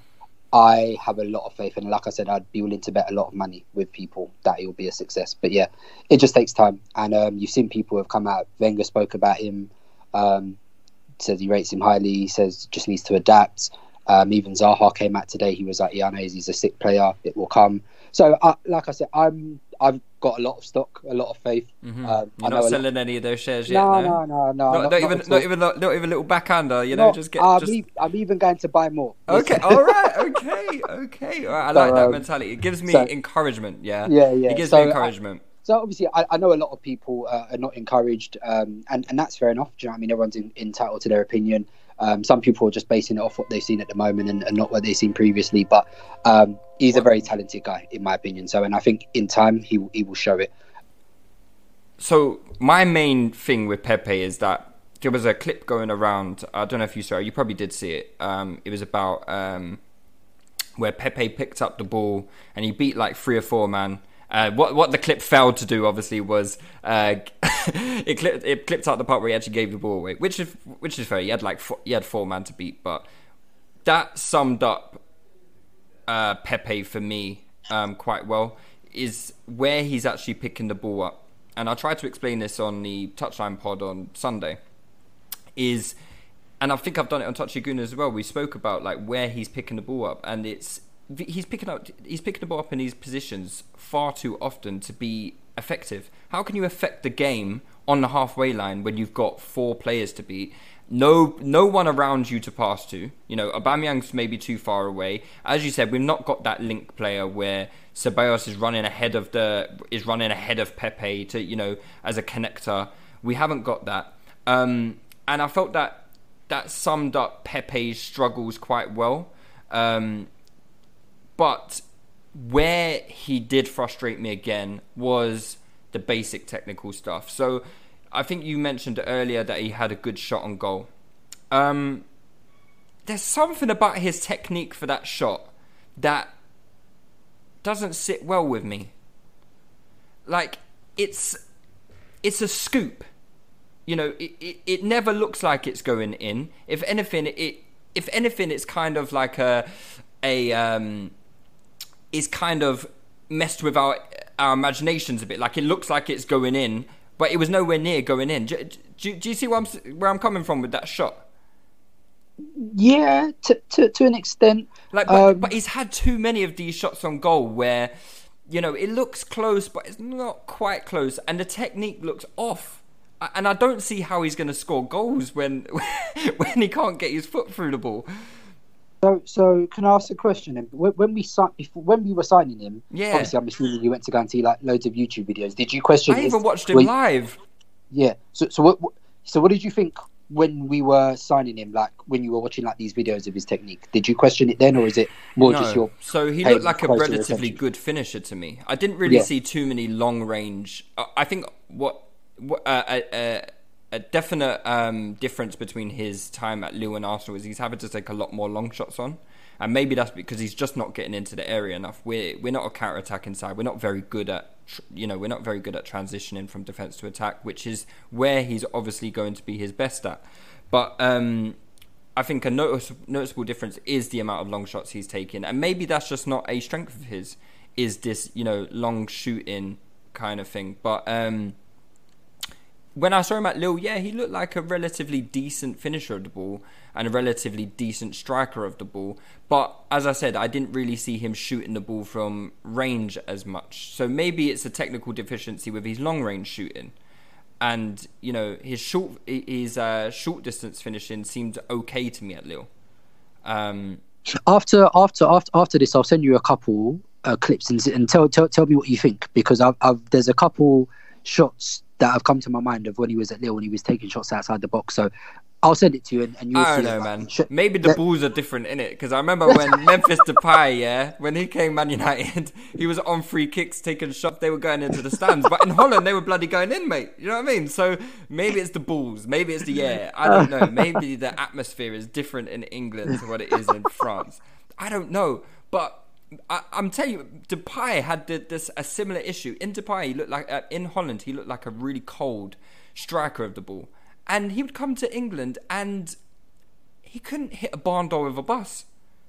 I have a lot of faith, and like I said, I'd be willing to bet a lot of money with people that he'll be a success. But yeah, it just takes time, and um, you've seen people have come out. Wenger spoke about him, um, says he rates him highly. He says just needs to adapt. Um, even Zaha came out today. He was like, "Yeah, I know he's a sick player. It will come." So, uh, like I said, I'm I've got a lot of stock, a lot of faith. Mm-hmm. Um, You're not selling lot... any of those shares yet. No, no, no, no, no. Not, not, not even, not even, not even a little backhander. You know, just get. I'm, just... e- I'm, even going to buy more. Okay, all right, okay, okay. All right, I like that um, mentality. It gives me so, encouragement. Yeah, yeah, yeah. It gives so me encouragement. I, so obviously, I, I, know a lot of people uh, are not encouraged, um, and and that's fair enough. Do you know what I mean? Everyone's in, entitled to their opinion. Um, some people are just basing it off what they've seen at the moment and, and not what they've seen previously. But um, he's a very talented guy, in my opinion. So, and I think in time he he will show it. So my main thing with Pepe is that there was a clip going around. I don't know if you saw it. You probably did see it. Um, it was about um, where Pepe picked up the ball and he beat like three or four man. Uh, what what the clip failed to do, obviously, was uh, it clipped it clipped out the part where he actually gave the ball away, which is which is fair. He had like four, he had four man to beat, but that summed up uh, Pepe for me um, quite well. Is where he's actually picking the ball up and I tried to explain this on the Touchline pod on Sunday, is, and I think I've done it on Touchy Goon as well. We spoke about like where he's picking the ball up, and it's he's picking up he's picking the ball up in these positions far too often to be effective. How can you affect the game on the halfway line when you've got four players to beat? No, no one around you to pass to. You know, Aubameyang's maybe too far away. As you said, we've not got that link player where Ceballos is running ahead of the is running ahead of Pepe to you know as a connector. We haven't got that, um, and I felt that that summed up Pepe's struggles quite well. Um, but where he did frustrate me again was the basic technical stuff. So I think you mentioned earlier that he had a good shot on goal. Um, there's something about his technique for that shot that doesn't sit well with me. Like it's it's a scoop. You know, it, it, it never looks like it's going in. If anything, it if anything, it's kind of like a a um, is kind of messed with our our imaginations a bit. Like it looks like it's going in, but it was nowhere near going in. Do, do, do you see where I'm where I'm coming from with that shot? Yeah, to to, to an extent. Like, but, um, but he's had too many of these shots on goal where, you know, it looks close, but it's not quite close, and the technique looks off. And I don't see how he's going to score goals when when he can't get his foot through the ball. So, so can I ask a question? When we signed, before, when we were signing him, yeah. Obviously, I'm assuming you went to go and see like loads of YouTube videos. Did you question? I even watched him live. Yeah. So, so what? So, what did you think when we were signing him, like when you were watching like these videos of his technique, did you question it then, or is it more no. just your? So he looked like a relatively attention? good finisher to me. I didn't really yeah. see too many long range. Uh, I think what, what uh, uh, a definite um, difference between his time at Lille and Arsenal is he's having to take a lot more long shots on. And maybe that's because he's just not getting into the area enough. We're we're not a counter attacking side. We're not very good at you know we're not very good at transitioning from defense to attack, which is where he's obviously going to be his best at. But um, I think a notice, noticeable difference is the amount of long shots he's taking, and maybe that's just not a strength of his. Is this you know long shooting kind of thing? But um, when I saw him at Lille, yeah, he looked like a relatively decent finisher of the ball and a relatively decent striker of the ball. But as I said, I didn't really see him shooting the ball from range as much. So maybe it's a technical deficiency with his long range shooting. And you know his short his uh, short distance finishing seemed okay to me at Lille. Um, after after after after this, I'll send you a couple uh, clips and, and tell, tell tell me what you think because I've, I've there's a couple shots that have come to my mind of when he was at Lille when he was taking shots outside the box. So I'll send it to you, and, and you'll I don't know, man. Maybe the balls are different in it because I remember when Memphis Depay, yeah, when he came Man United, he was on free kicks, taking shots. They were going into the stands, but in Holland they were bloody going in, mate. You know what I mean? So maybe it's the balls, maybe it's the air. I don't know. Maybe the atmosphere is different in England to what it is in France. I don't know, but I, am telling you, Depay had the, this a similar issue. In Depay, he looked like uh, in Holland, he looked like a really cold striker of the ball, and he would come to England and he couldn't hit a barn door with a bus.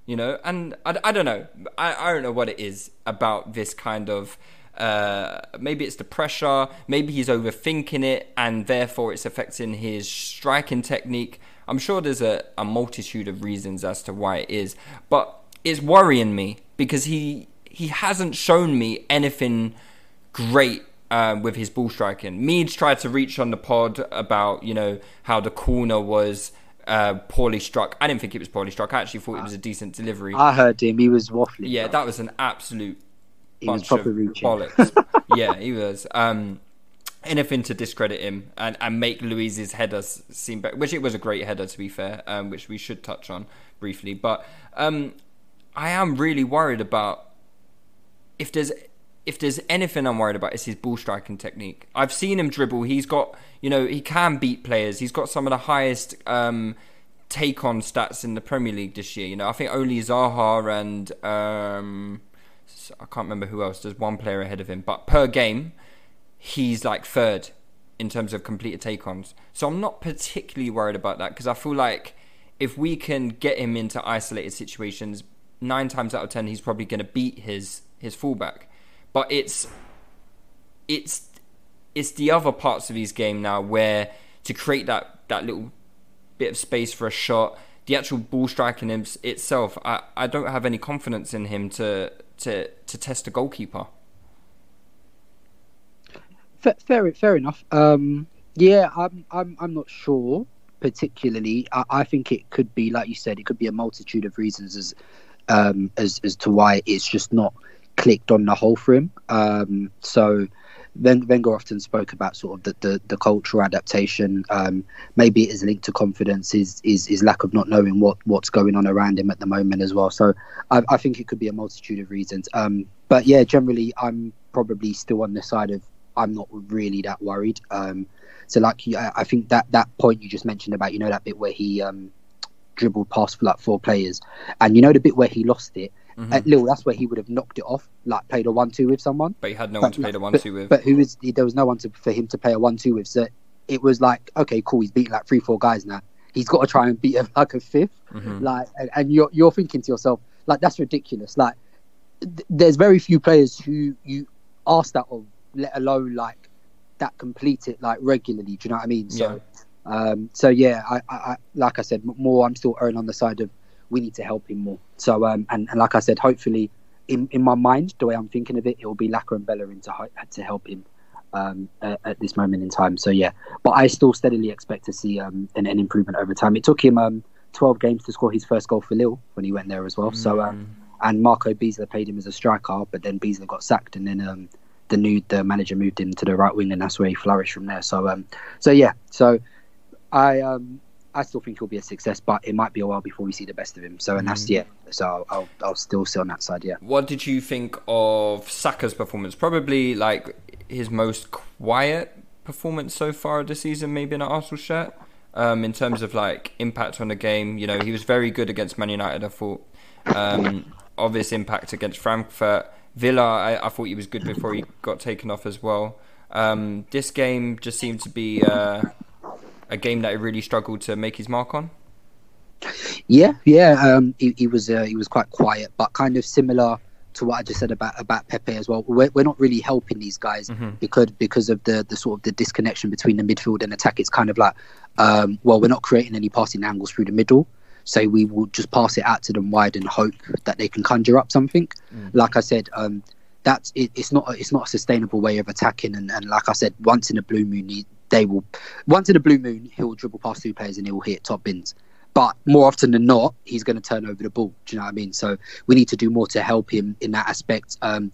you know. And I, I don't know. I, I don't know what it is about this kind of. Uh, maybe it's the pressure. Maybe he's overthinking it, and therefore it's affecting his striking technique. I'm sure there's a, a multitude of reasons as to why it is, but it's worrying me because he he hasn't shown me anything great uh, with his ball striking. Meads tried to reach on the pod about you know how the corner was uh, poorly struck. I didn't think it was poorly struck. I actually thought it was a decent delivery. I heard him. He was waffling. Yeah, that was an absolute He was bunch proper of reaching. bollocks. yeah, he was. Um, anything to discredit him and, and make Luiz's header seem better, which it was a great header to be fair, um, which we should touch on briefly. But um, I am really worried about if there's if there's anything I'm worried about, it's his ball striking technique. I've seen him dribble. He's got, you know, he can beat players. He's got some of the highest um, take on stats in the Premier League this year. You know, I think only Zaha and um, I can't remember who else. There's one player ahead of him, but per game, he's like third in terms of completed take ons. So I'm not particularly worried about that because I feel like if we can get him into isolated situations, nine times out of ten, he's probably going to beat his his fullback. But it's it's it's the other parts of his game now where to create that that little bit of space for a shot, the actual ball striking him itself, I, I don't have any confidence in him to to to test a goalkeeper. Fair, fair, enough. Um, yeah, I'm, I'm, I'm not sure particularly. I, I think it could be, like you said, it could be a multitude of reasons as, um, as, as to why it's just not clicked on the whole for him. Um, so Wen- Wenger often spoke about sort of the, the, the cultural adaptation. Um, maybe it is linked to confidence, is, is lack of not knowing what, what's going on around him at the moment as well. So I, I think it could be a multitude of reasons. Um, but yeah, generally, I'm probably still on the side of I'm not really that worried. Um, so like I I think that that point you just mentioned about you know that bit where he um, dribbled past like four players, and you know the bit where he lost it. At Lille, that's where he would have knocked it off, like played a one-two with someone. But he had no one to play the but- one-two with. But who is there was no one to, for him to play a one-two with. So it was like, okay, cool, he's beaten like three, four guys now. He's got to try and beat like a 5th Mm-hmm. Like, and, and you're you're thinking to yourself, like, that's ridiculous. Like, th- there's very few players who you ask that of, let alone like that complete it like regularly. Do you know what I mean? So, um, so yeah, I, I, like I said, more I'm still erring on the side of we need to help him more. So, um, and, and like I said, hopefully, in, in my mind, the way I'm thinking of it, it will be Laka and Bellerin to to help him um, at, at this moment in time. So yeah, but I still steadily expect to see um, an, an improvement over time. It took him um, 12 games to score his first goal for Lille when he went there as well. So um, and Marcelo Bielsa played him as a striker, but then Bielsa got sacked, and then um, the new the manager moved him to the right wing, and that's where he flourished from there. So um, so yeah, so I um. I still think he'll be a success, but it might be a while before we see the best of him. So, and that's yeah. So I'll, I'll, I'll still sit on that side. Yeah. What did you think of Saka's performance? Probably like his most quiet performance so far this season, maybe in an Arsenal shirt. Um, in terms of like impact on the game, you know, he was very good against Man United. I thought um, obvious impact against Frankfurt. Villa, I, I thought he was good before he got taken off as well. Um, this game just seemed to be uh, a game that he really struggled to make his mark on. Yeah, yeah. Um, he, he was uh, he was quite quiet, but kind of similar to what I just said about about Pepe as well. We're, we're not really helping these guys because because of the the sort of the disconnection between the midfield and attack. It's kind of like, um, well, we're not creating any passing angles through the middle, so we will just pass it out to them wide and hope that they can conjure up something. Like I said, um, that's it, it's not a, it's not a sustainable way of attacking. And, and like I said, once in a blue moon, they will once in a blue moon he'll dribble past two players and he'll hit top bins. But more often than not, he's going to turn over the ball. Do you know what I mean? So we need to do more to help him in that aspect. Um,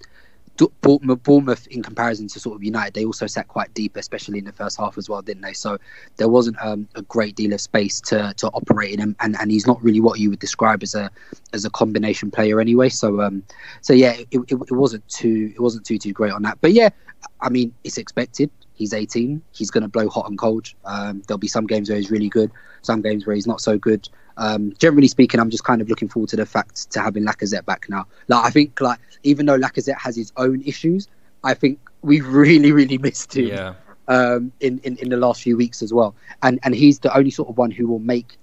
Bournemouth, Bournemouth, in comparison to sort of United, they also sat quite deep, especially in the first half as well, didn't they? So there wasn't um, a great deal of space to, to operate in him, and, and he's not really what you would describe as a as a combination player anyway. So um, so yeah, it, it, it wasn't too it wasn't too too great on that. But yeah, I mean it's expected. He's 18. He's going to blow hot and cold. Um, there'll be some games where he's really good, some games where he's not so good. Um, generally speaking, I'm just kind of looking forward to the fact to having Lacazette back now. Like I think, like even though Lacazette has his own issues, I think we've really, really missed him Yeah. um, in, in in the last few weeks as well. And and he's the only sort of one who will make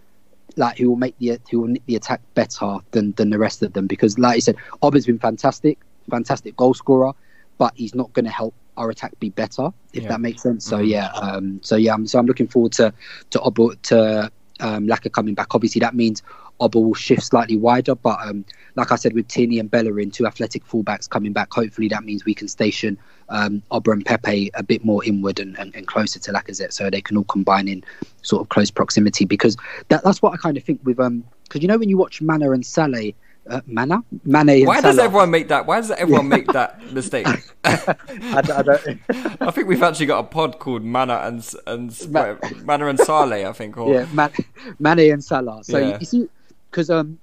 like who will make the who will make the attack better than than the rest of them because, like you said, Obba's been fantastic, fantastic goal scorer, but he's not going to help our attack be better if Yeah. that makes sense. So Mhm. yeah, um, so yeah, I'm, so I'm looking forward to to Obba to um, Laka coming back. Obviously, that means Obba will shift slightly wider, but um, like I said, with Tierney and Bellerin, two athletic fullbacks coming back, hopefully that means we can station um, Obba and Pepe a bit more inward and, and, and closer to Lacazette, so they can all combine in sort of close proximity. Because that, that's what I kind of think with um, because you know when you watch Mana and Salah, uh, Mana, Mane. Why does Salah- everyone make that? Why does everyone make that mistake? I, don't- I don't. I think we've actually got a pod called Mana and and S- Ma- Mana and Saleh. I think. Or, yeah, Man, Mane and Salah. So Yeah. you see, because um,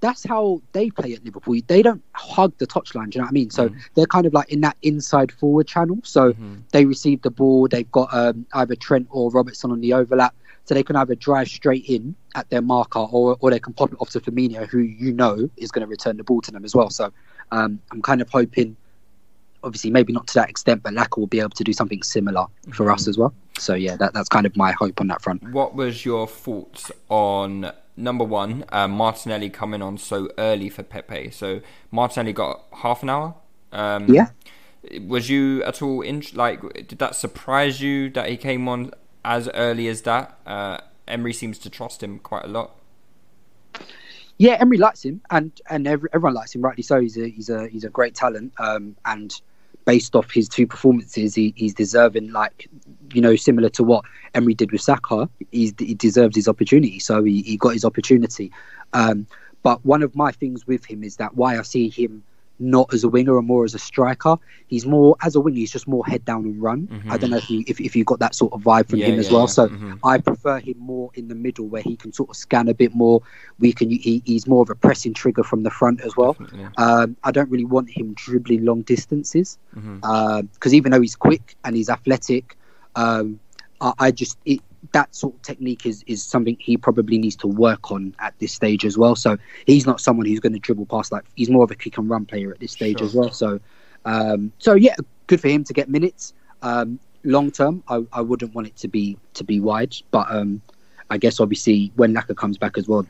that's how they play at Liverpool. They don't hug the touchline. Do you know what I mean? So Mm. they're kind of like in that inside forward channel. So Mm-hmm. they receive the ball. They've got um, either Trent or Robertson on the overlap. So they can either drive straight in at their marker, or or they can pop it off to Firmino, who you know is going to return the ball to them as well. So um, I'm kind of hoping, obviously, maybe not to that extent, but Laka will be able to do something similar for Mm-hmm. us as well. So yeah, that, that's kind of my hope on that front. What was your thoughts on number one, uh, Martinelli coming on so early for Pepe? So Martinelli got half an hour. Um, Yeah. Was you at all in like? Did that surprise you that he came on as early as that? Uh, Emery seems to trust him quite a lot. Yeah, Emery likes him, and and every, everyone likes him, rightly so. He's a he's a he's a great talent, um, and based off his two performances, he, he's deserving, like you know, similar to what Emery did with Saka. He deserves his opportunity, so he, he got his opportunity. Um, but one of my things with him is that why I see him not as a winger and more as a striker. He's more as a winger. He's just more head down and run. I don't know if you if, if you got that sort of vibe from Yeah, him as well. yeah. So Mhm. I prefer him more in the middle where he can sort of scan a bit more. We can. He, he's more of a pressing trigger from the front as well. Um, I don't really want him dribbling long distances because even though he's quick and he's athletic, um, I, I just it, that sort of technique is is something he probably needs to work on at this stage as well. So he's not someone who's going to dribble past like he's more of a kick and run player at this stage Sure. as well. So um, so yeah, good for him to get minutes. Um, long term, I, I wouldn't want it to be to be wide, but um, I guess obviously when Laka comes back as well,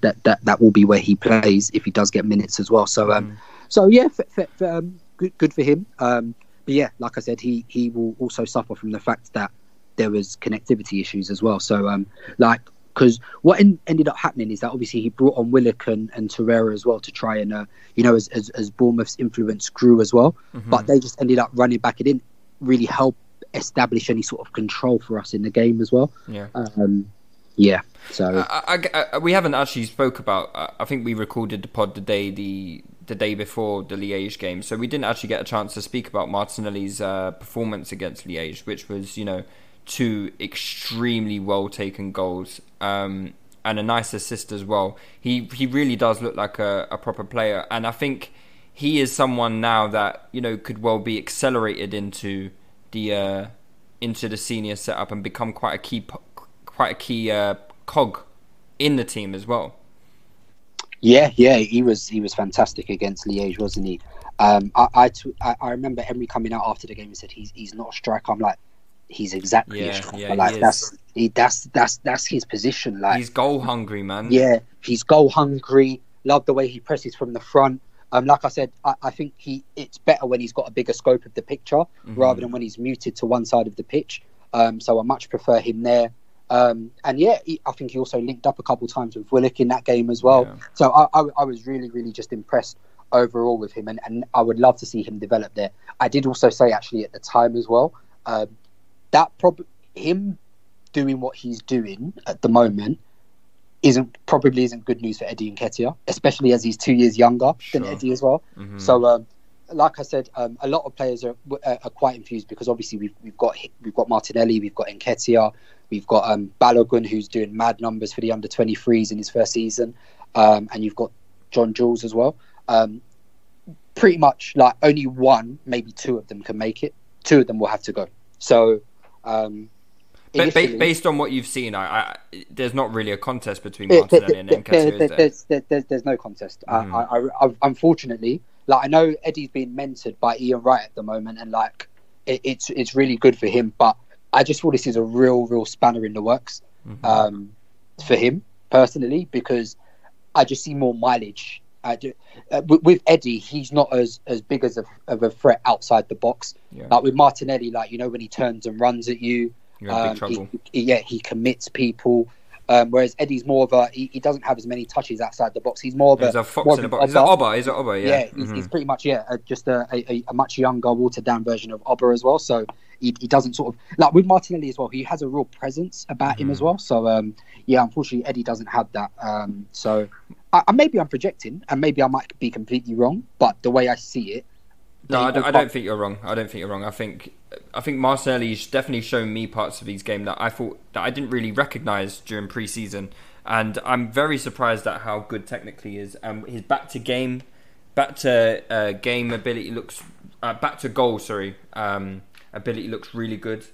that that that will be where he plays if he does get minutes as well. So um, so yeah, f- f- f- um, good good for him. Um, but yeah, like I said, he he will also suffer from the fact that there was connectivity issues as well. So um, like because what en- ended up happening is that obviously he brought on Willock and, and Torreira as well to try and uh, you know as, as as Bournemouth's influence grew as well, but they just ended up running back. It didn't really help establish any sort of control for us in the game as well. Yeah. Um, yeah. So I, I- I- we haven't actually spoke about. I think we recorded the pod the day the the day before the Liège game, so we didn't actually get a chance to speak about Martinelli's uh, performance against Liège, which was you know two extremely well taken goals um, and a nice assist as well. He he really does look like a, a proper player, and I think he is someone now that you know could well be accelerated into the uh, into the senior setup and become quite a key quite a key uh, cog in the team as well. Yeah, yeah, he was he was fantastic against Liège, wasn't he? Um, I, I t- I I remember Emery coming out after the game and said he's he's not a striker. I'm like, he's exactly Yeah, a striker. yeah, like is. that's he, that's that's that's his position. Like He's goal hungry, man. yeah, he's goal hungry. Love the way he presses from the front. Um, like I said, I, I think he it's better when he's got a bigger scope of the picture Mm-hmm. rather than when he's muted to one side of the pitch. Um, so I much prefer him there. Um, and yeah, he, I think he also linked up a couple times with Willock in that game as well. Yeah. So I, I, I was really, really just impressed overall with him, and, and I would love to see him develop there. I did also say actually at the time as well um, that prob- him doing what he's doing at the moment isn't probably isn't good news for Eddie Nketiah, especially as he's two years younger than Eddie as well. Mhm. So, um, like I said, um, a lot of players are, are are quite infused because obviously we've we've got we've got Martinelli, we've got Nketiah, we've got um, Balogun who's doing mad numbers for the under 23s in his first season, um, and you've got John Jules as well. Um, pretty much like only one, maybe two of them can make it. Two of them will have to go. So, um, initially- based on what you've seen, I, I, there's not really a contest between Martinelli and Nketiah, there- there? there's, there- there's, there's no contest. I-. I, I, I, unfortunately, like I know Eddie's being mentored by Ian Wright at the moment, and like it, it's it's really good for him. But I just thought this is a real, real spanner in the works Mm-hmm. um, for him. personally because I just see more mileage. I do, uh, with, with Eddie, he's not as as big as a, of a threat outside the box. Yeah. Like with Martinelli, like you know when he turns and runs at you, You're in big um. He, he- yeah, he commits people. Um, whereas Eddie's more of a he, he doesn't have as many touches outside the box. He's more of a He's a fox in a box. He's an Oba. Oba. He's an Oba. Yeah. Yeah, he's, Mhm. he's pretty much yeah, just a, a, a much younger, watered down version of Oba as well. So he, he doesn't sort of like with Martinelli as well. He has a real presence about him as Mm-hmm. well. So um, yeah, unfortunately Eddie doesn't have that. Um, so I, maybe I'm projecting, and maybe I might be completely wrong. But the way I see it, No, I don't, I don't think you're wrong. I don't think you're wrong. I think I think Martinelli's definitely shown me parts of his game that I thought that I didn't really recognise during pre-season, and I'm very surprised at how good technically he is. Um, his back to game, back to uh, game ability looks uh, back to goal. Sorry, um, ability looks really good.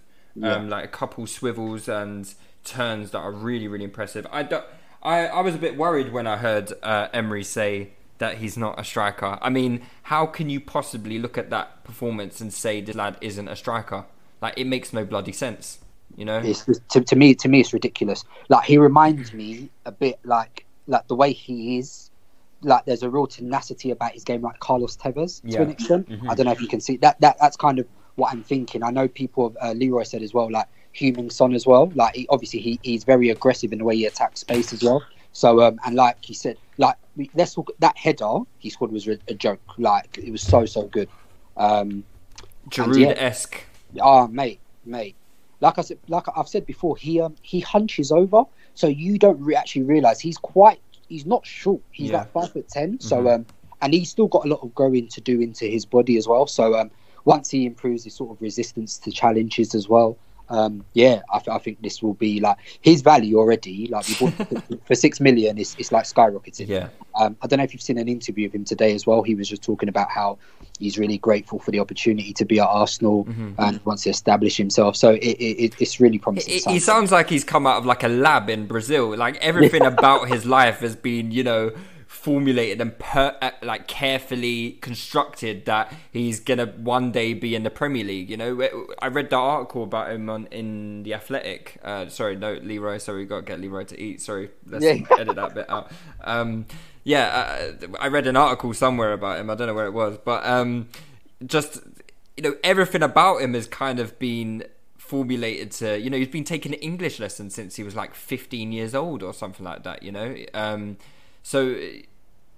Um, like a couple swivels and turns that are really really impressive. I don't. I, I was a bit worried when I heard uh, Emery say that he's not a striker. I mean, how can you possibly look at that performance and say this lad isn't a striker? Like, it makes no bloody sense, you know? It's, to, to me, to me, it's ridiculous. Like he reminds me a bit like like the way he is. Like there's a real tenacity about his game, like Carlos Tevez Yeah. to an extent. I don't know if you can see that. That that's kind of what I'm thinking. I know people. Uh, Leroy said as well, like Heung-min Son as well. Like he, obviously he, he's very aggressive in the way he attacks space as well. So um and like he said, like we, let's talk that header he scored was a, a joke. Like it was so so good. Um, Giroud esque. Ah, mate, mate. Like I said, like I've said before, he um, he hunches over, so you don't re- actually realize he's quite. He's not short. He's Yeah. like five foot 10 So um, and he's still got a lot of growing to do into his body as well. So um, once he improves his sort of resistance to challenges as well, um, yeah, I, th- I think this will be like his value already. Like for, six million, it's, it's like skyrocketing. Yeah. Um, I don't know if you've seen an interview of him today as well. He was just talking about how he's really grateful for the opportunity to be at Arsenal and wants to establish himself. So it, it, it, it's really promising. He, he sounds like he's come out of like a lab in Brazil. Like everything about his life has been, you know, formulated and per, uh, like carefully constructed that he's gonna one day be in the Premier League. You know, I read the article about him on in the Athletic. Uh, sorry, no, Leroy. Sorry, we got to get Leroy to eat. Sorry, let's Yeah. edit that bit out. Um, yeah, uh, I read an article somewhere about him. I don't know where it was, but um, just you know, everything about him has kind of been formulated to you know he's been taking English lessons since he was like 15 years old or something like that you know um so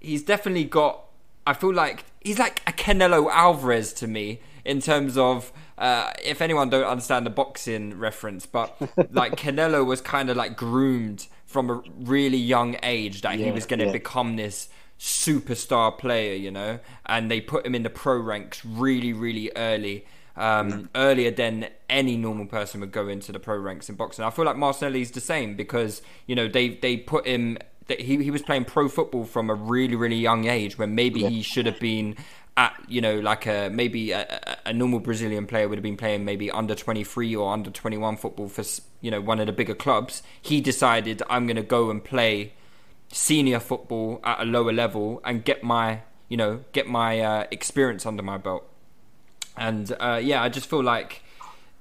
he's definitely got I feel like he's like a Canelo Alvarez to me in terms of uh, if anyone don't understand the boxing reference, but like Canelo was kind of like groomed from a really young age that he was going to yeah. become this superstar player, you know, and they put him in the pro ranks really, really early. Um, earlier than any normal person would go into the pro ranks in boxing. I feel like Martinelli's the same because you know they they put him that he he was playing pro football from a really really young age when maybe he should have been at you know like a maybe a, a- a normal Brazilian player would have been playing maybe under 23 or under 21 football for you know one of the bigger clubs. He decided I'm going to go and play senior football at a lower level and get my you know get my uh, experience under my belt. And uh, yeah I just feel like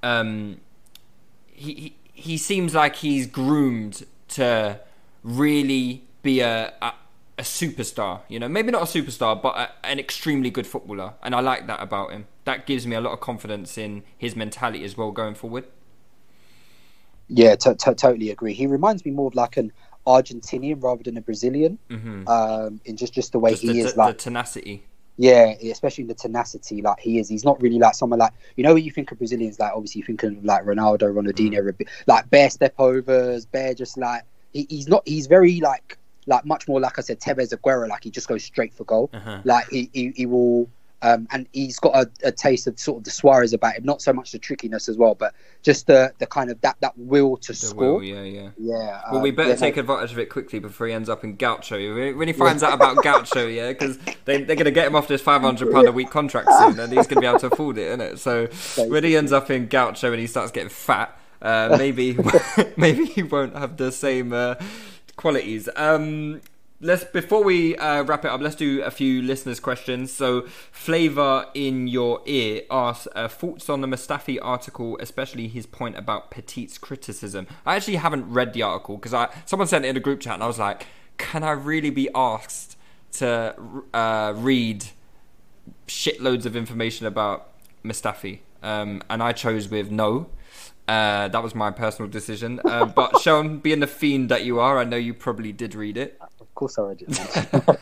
um, he, he he seems like he's groomed to really be a, a a superstar. You know, maybe not a superstar, but a, an extremely good footballer, and I like that about him. That gives me a lot of confidence in his mentality as well going forward. Yeah, to to totally agree. He reminds me more of like an Argentinian rather than a Brazilian. Um, in just just the way Just he the, is, the like tenacity. yeah, especially the tenacity. Like he is, he's not really like someone like you know when you think of Brazilians, like obviously you think of like Ronaldo, Ronaldinho, bit- like bare step overs, bare just like he, he's not. He's very like like much more like I said, Tevez Aguero. Like he just goes straight for goal. Like he, he he will. Um, and he's got a, a taste of sort of the Suarez about him, not so much the trickiness as well, but just the, the kind of that, that will to The score. will, yeah, yeah. Yeah. Well, we um, better yeah, take no, advantage of it quickly before he ends up in Gaucho. When he finds out about Gaucho, yeah, because they, they're going to get him off this £500 a week contract soon, and he's going to be able to afford it, isn't it? So when he ends up in Gaucho and he starts getting fat, uh, maybe maybe he won't have the same uh, qualities. Um, let's before we uh, wrap it up, let's do a few listeners' questions. So, Flavor in your ear asks uh, thoughts on the Mustafi article, especially his point about Petit's criticism. I actually haven't read the article because I someone sent it in a group chat, and I was like, can I really be asked to uh, read shitloads of information about Mustafi? Um, and I chose with no. Uh, that was my personal decision. Uh, but Seun, being the fiend that you are, I know you probably did read it. Of course, I read it.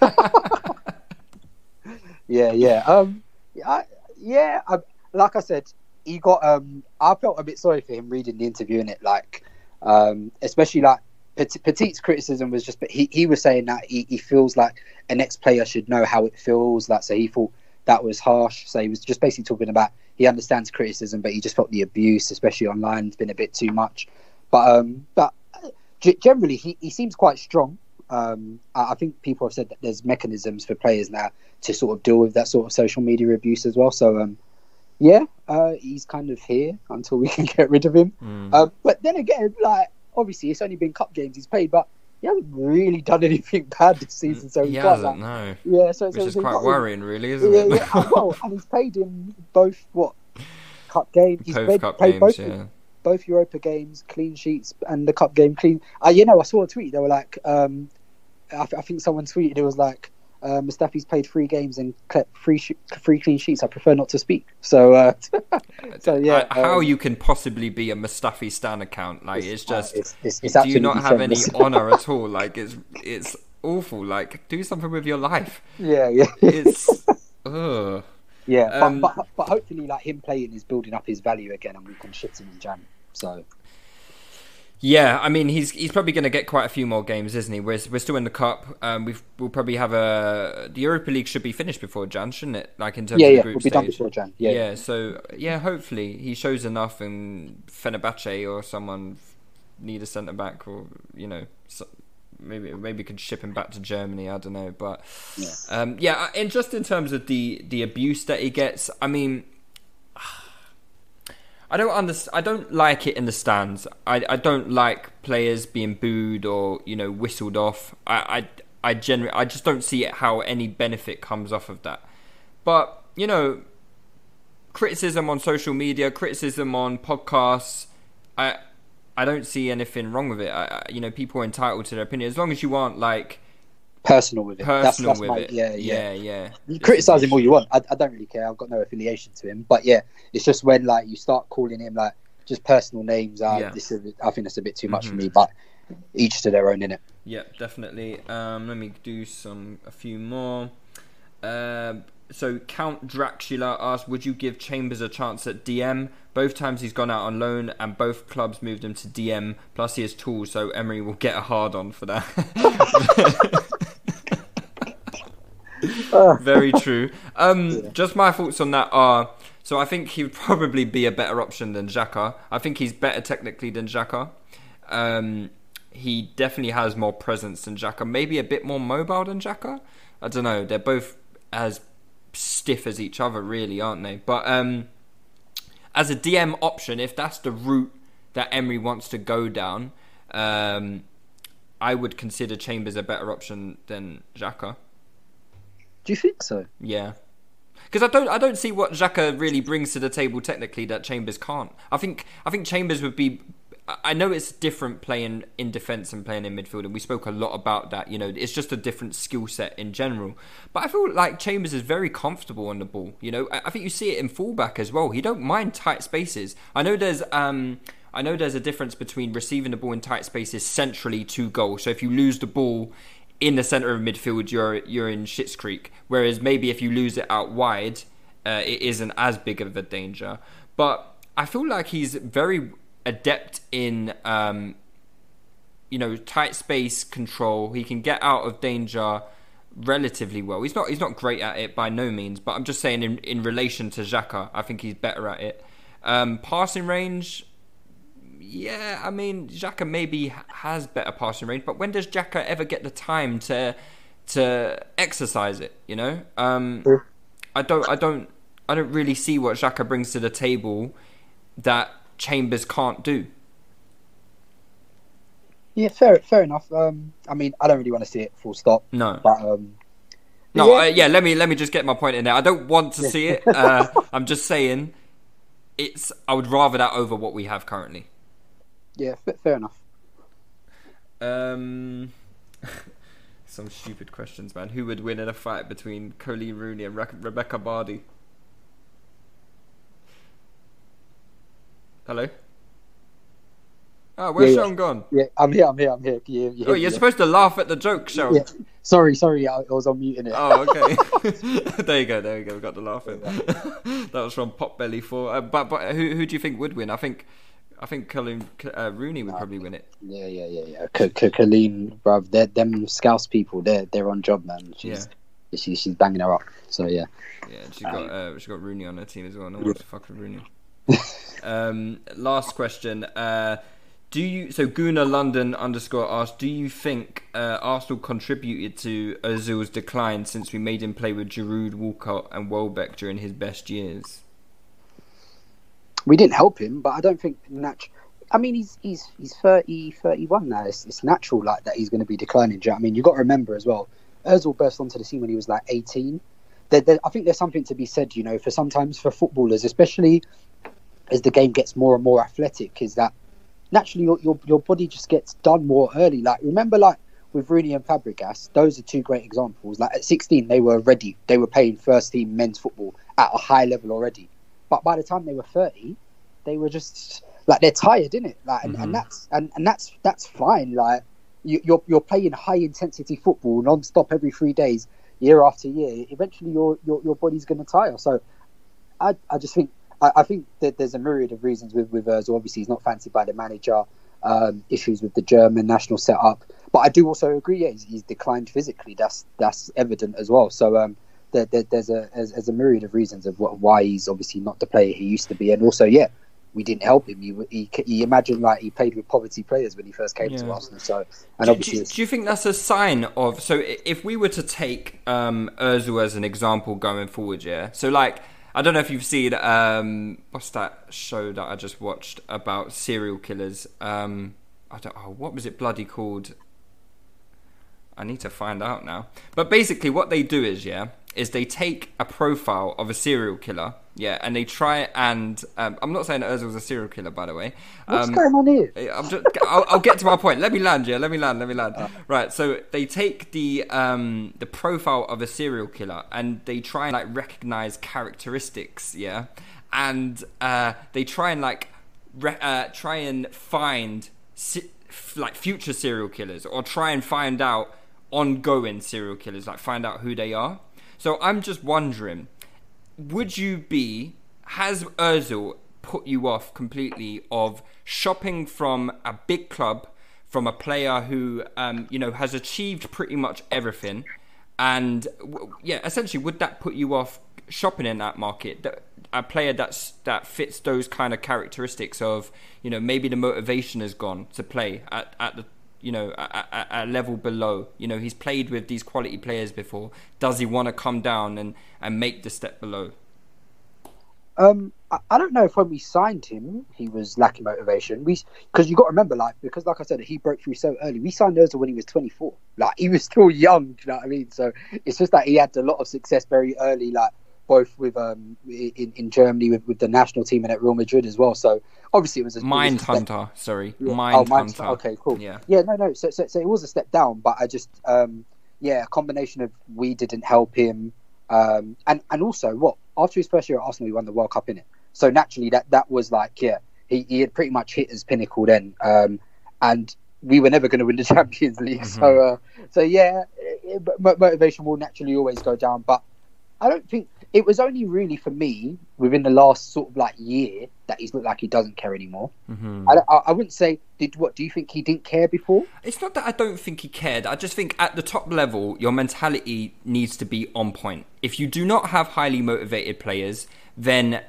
yeah, yeah, um, I, yeah. I, like I said, he got. Um, I felt a bit sorry for him reading the interview in it, like, um, especially like Petit's criticism was just, but he, he was saying that he, he feels like an ex player should know how it feels. That so he thought that was harsh. So he was just basically talking about he understands criticism, but he just felt the abuse, especially online, has been a bit too much. But um, but generally, he, he seems quite strong. Um, I think people have said that there's mechanisms for players now to sort of deal with that sort of social media abuse as well. So um, yeah, uh, he's kind of here until we can get rid of him. Mm. Uh, but then again, like obviously it's only been cup games he's played, but he hasn't really done anything bad this season. So he hasn't, no. Yeah, so, which so, is so quite worrying, really, isn't yeah, it? Yeah, well, and he's played in both what cup games. He's both played, cup played games, both, yeah. both Europa games, clean sheets, and the cup game clean. Uh, you know, I saw a tweet. They were like, um, I, I think someone tweeted it was like. Uh, Mustafi's played three games and three sh- three clean sheets. I prefer not to speak. So, uh, so yeah. I- how um, you can possibly be a Mustafi Stan account? Like it's, just. it's, it's, it's do you not have any honor at all? Like it's it's awful. Like do something with your life. yeah, yeah. It's ugh. Yeah, Um, but, but but hopefully, like him playing is building up his value again, and we can shit him in Jan. So Yeah, I mean he's he's probably going to get quite a few more games, isn't he? We're we're still in the cup. Um, we've we'll probably have a the Europa League should be finished before Jan, shouldn't it? Like in terms yeah, of yeah, group we'll be done before Jan. Yeah, yeah, so yeah, hopefully he shows enough, and Fenerbahce or someone need a centre back, or you know, so, maybe maybe could ship him back to Germany. I don't know, but Yeah. um, yeah, and just in terms of the the abuse that he gets, I mean. I don't understand. I don't like it in the stands. I, I don't like players being booed or you know whistled off. I I I generally I just don't see how any benefit comes off of that. But you know, criticism on social media, criticism on podcasts. I I don't see anything wrong with it. I, you know, people are entitled to their opinion as long as you aren't like personal with it. Personal that's with my- it. Yeah, yeah, yeah. yeah. You criticize him all you want. I, I don't really care. I've got no affiliation to him. But yeah, it's just when like you start calling him like just personal names. Uh, Yeah. this is, I think that's a bit too much Mhm. for me. But each to their own, innit? Yeah, definitely. Um, let me do some a few more. Um so Count Dracula asked, "Would you give Chambers a chance at DM? Both times he's gone out on loan, and both clubs moved him to DM. Plus, he has tools, so Emery will get a hard on for that." Very true. Um, Just my thoughts on that are so I think he would probably be a better option than Xhaka. I think he's better technically than Xhaka. Um, he definitely has more presence than Xhaka. Maybe a bit more mobile than Xhaka. I don't know. They're both as stiff as each other, really, aren't they? But um, as a DM option, if that's the route that Emery wants to go down, um, I would consider Chambers a better option than Xhaka. Do you think so? Yeah. Because I don't, I don't see what Xhaka really brings to the table technically that Chambers can't. I think, I think Chambers would be. I- know it's different playing in defence and playing in midfield, and we spoke a lot about that. You know, it's just a different skill set in general. But I feel like Chambers is very comfortable on the ball. You know, I, I think you see it in fullback as well. He don't mind tight spaces. I know there's, um, I know there's a difference between receiving the ball in tight spaces centrally to goal. So if you lose the ball in the centre of midfield, you're you're in shits creek. Whereas maybe if you lose it out wide, uh, it isn't as big of a danger. But I feel like he's very adept in, um, you know, tight space control. He can get out of danger relatively well. He's not he's not great at it by no means, but I'm just saying in in relation to Xhaka, I think he's better at it. Um, passing range, yeah, I mean, Xhaka maybe has better passing range, but when does Xhaka ever get the time to to exercise it? You know, um, I don't, I don't, I don't really see what Xhaka brings to the table that Chambers can't do. Yeah, fair, fair enough. Um, I mean, I don't really want to see it full stop. No. but um, No, Yeah. yeah. Uh, yeah, let me let me just get my point in there. I don't want to see it. Uh, I'm just saying, it's. I would rather that over what we have currently. yeah, fa- fair enough. Um, some stupid questions, man. Who would win in a fight between Colleen Rooney and Re- Rebekah Vardy? Hello. Oh, where's Yeah, yeah. Seun gone? Yeah, I'm here. I'm here. I'm here. You, you Oh, you're supposed to laugh at the joke, Seun. Yeah. Sorry, sorry. I, I was on mute in it. Oh, okay. there you go. There you go. We got the laugh in. that was from Potbelly Four. Uh, but but who who do you think would win? I think I think Colin uh, Rooney would probably win it. Yeah, yeah, yeah, yeah. K- Colleen, bruv, they're, them Scouse people, they're they're on job, man. She's she, she's banging her up. So yeah, Yeah, and she got uh, she got Rooney on her team as well. No one wants fuck with Rooney. Um, last question. Uh, do you so Guna London underscore asked? Do you think uh, Arsenal contributed to Ozil's decline since we made him play with Giroud, Walcott, and Welbeck during his best years? we didn't help him, but I don't think nat- I mean, he's he's he's 30, 31 now. It's, it's natural like that he's going to be declining. I mean, you got to remember as well. Özil burst onto the scene when he was like eighteen. There, there, I think there's something to be said, you know, for sometimes for footballers, especially as the game gets more and more athletic, is that naturally your your, your body just gets done more early. Like remember, like with Rooney and Fabregas, those are two great examples. Like at 16, they were ready. They were playing first team men's football at a high level already. But by the time they were 30, they were just like they're tired, innit? Like, and, and mm-hmm. that's and, and that's that's fine. Like you, you're you're playing high intensity football non-stop every three days, year after year. Eventually, your your, your body's going to tire. So, I I just think I, I think that there's a myriad of reasons with with Ozil. Obviously, he's not fancied by the manager. Um, issues with the German national setup, but I do also agree. Yeah, he's, he's declined physically. That's that's evident as well. So um, there, there, there's a there's, there's a myriad of reasons of what, why he's obviously not the player he used to be, and also yeah, we didn't help him. You he, he imagined like he played with poverty players when he first came to Yeah. Arsenal. So and Do, obviously do, do you think that's a sign of so if we were to take um Özil as an example going forward, yeah? So like I don't know if you've seen um what's that show that I just watched about serial killers? Um I don't oh what was it bloody called? I need to find out now. But basically what they do is, yeah, is they take a profile of a serial killer, yeah, and they try and um, I'm not saying Özil's a serial killer by the way. what's Um, going on here? I'm just, I'll, I'll get to my point. Let me land, yeah. Let me land. Let me land. Right. So they take the um the profile of a serial killer and they try and like recognize characteristics, yeah, and uh, they try and like re- uh, try and find si- f- like future serial killers or try and find out ongoing serial killers, like find out who they are. So I'm just wondering would you be has Özil put you off completely of shopping from a big club from a player who um, you know has achieved pretty much everything? And yeah essentially would that put you off shopping in that market? That, a player that's that fits those kind of characteristics of you know maybe the motivation has gone to play at, at the you know, a, a, a level below. You know, he's played with these quality players before. Does he want to come down and, and make the step below? Um, I, I don't know if when we signed him, he was lacking motivation. We because you got to remember, like because like I said, he broke through so early. We signed Özil when he was 24. Like he was still young. You know what I mean? So it's just that he had a lot of success very early. Like both with um in, in Germany with, with the national team and at Real Madrid as well. So obviously it was a it was a Mind step- Hunter, sorry. Yeah. Mind oh, Mind's- Hunter. Okay, cool. Yeah. yeah, no, no. So, so, so it was a step down, but I just, um, yeah, a combination of we didn't help him, um, and and also what after his first year at Arsenal, he won the World Cup in it. So naturally, that that was like, yeah, he, he had pretty much hit his pinnacle then, um, and we were never going to win the Champions League. So, uh, so yeah, it, mo- motivation will naturally always go down, but I don't think it was only really for me within the last sort of like year that he's looked like he doesn't care anymore. Mm-hmm. I, I, I wouldn't say. Did what? Do you think he didn't care before? It's not that I don't think he cared. I just think at the top level, your mentality needs to be on point. If you do not have highly motivated players, then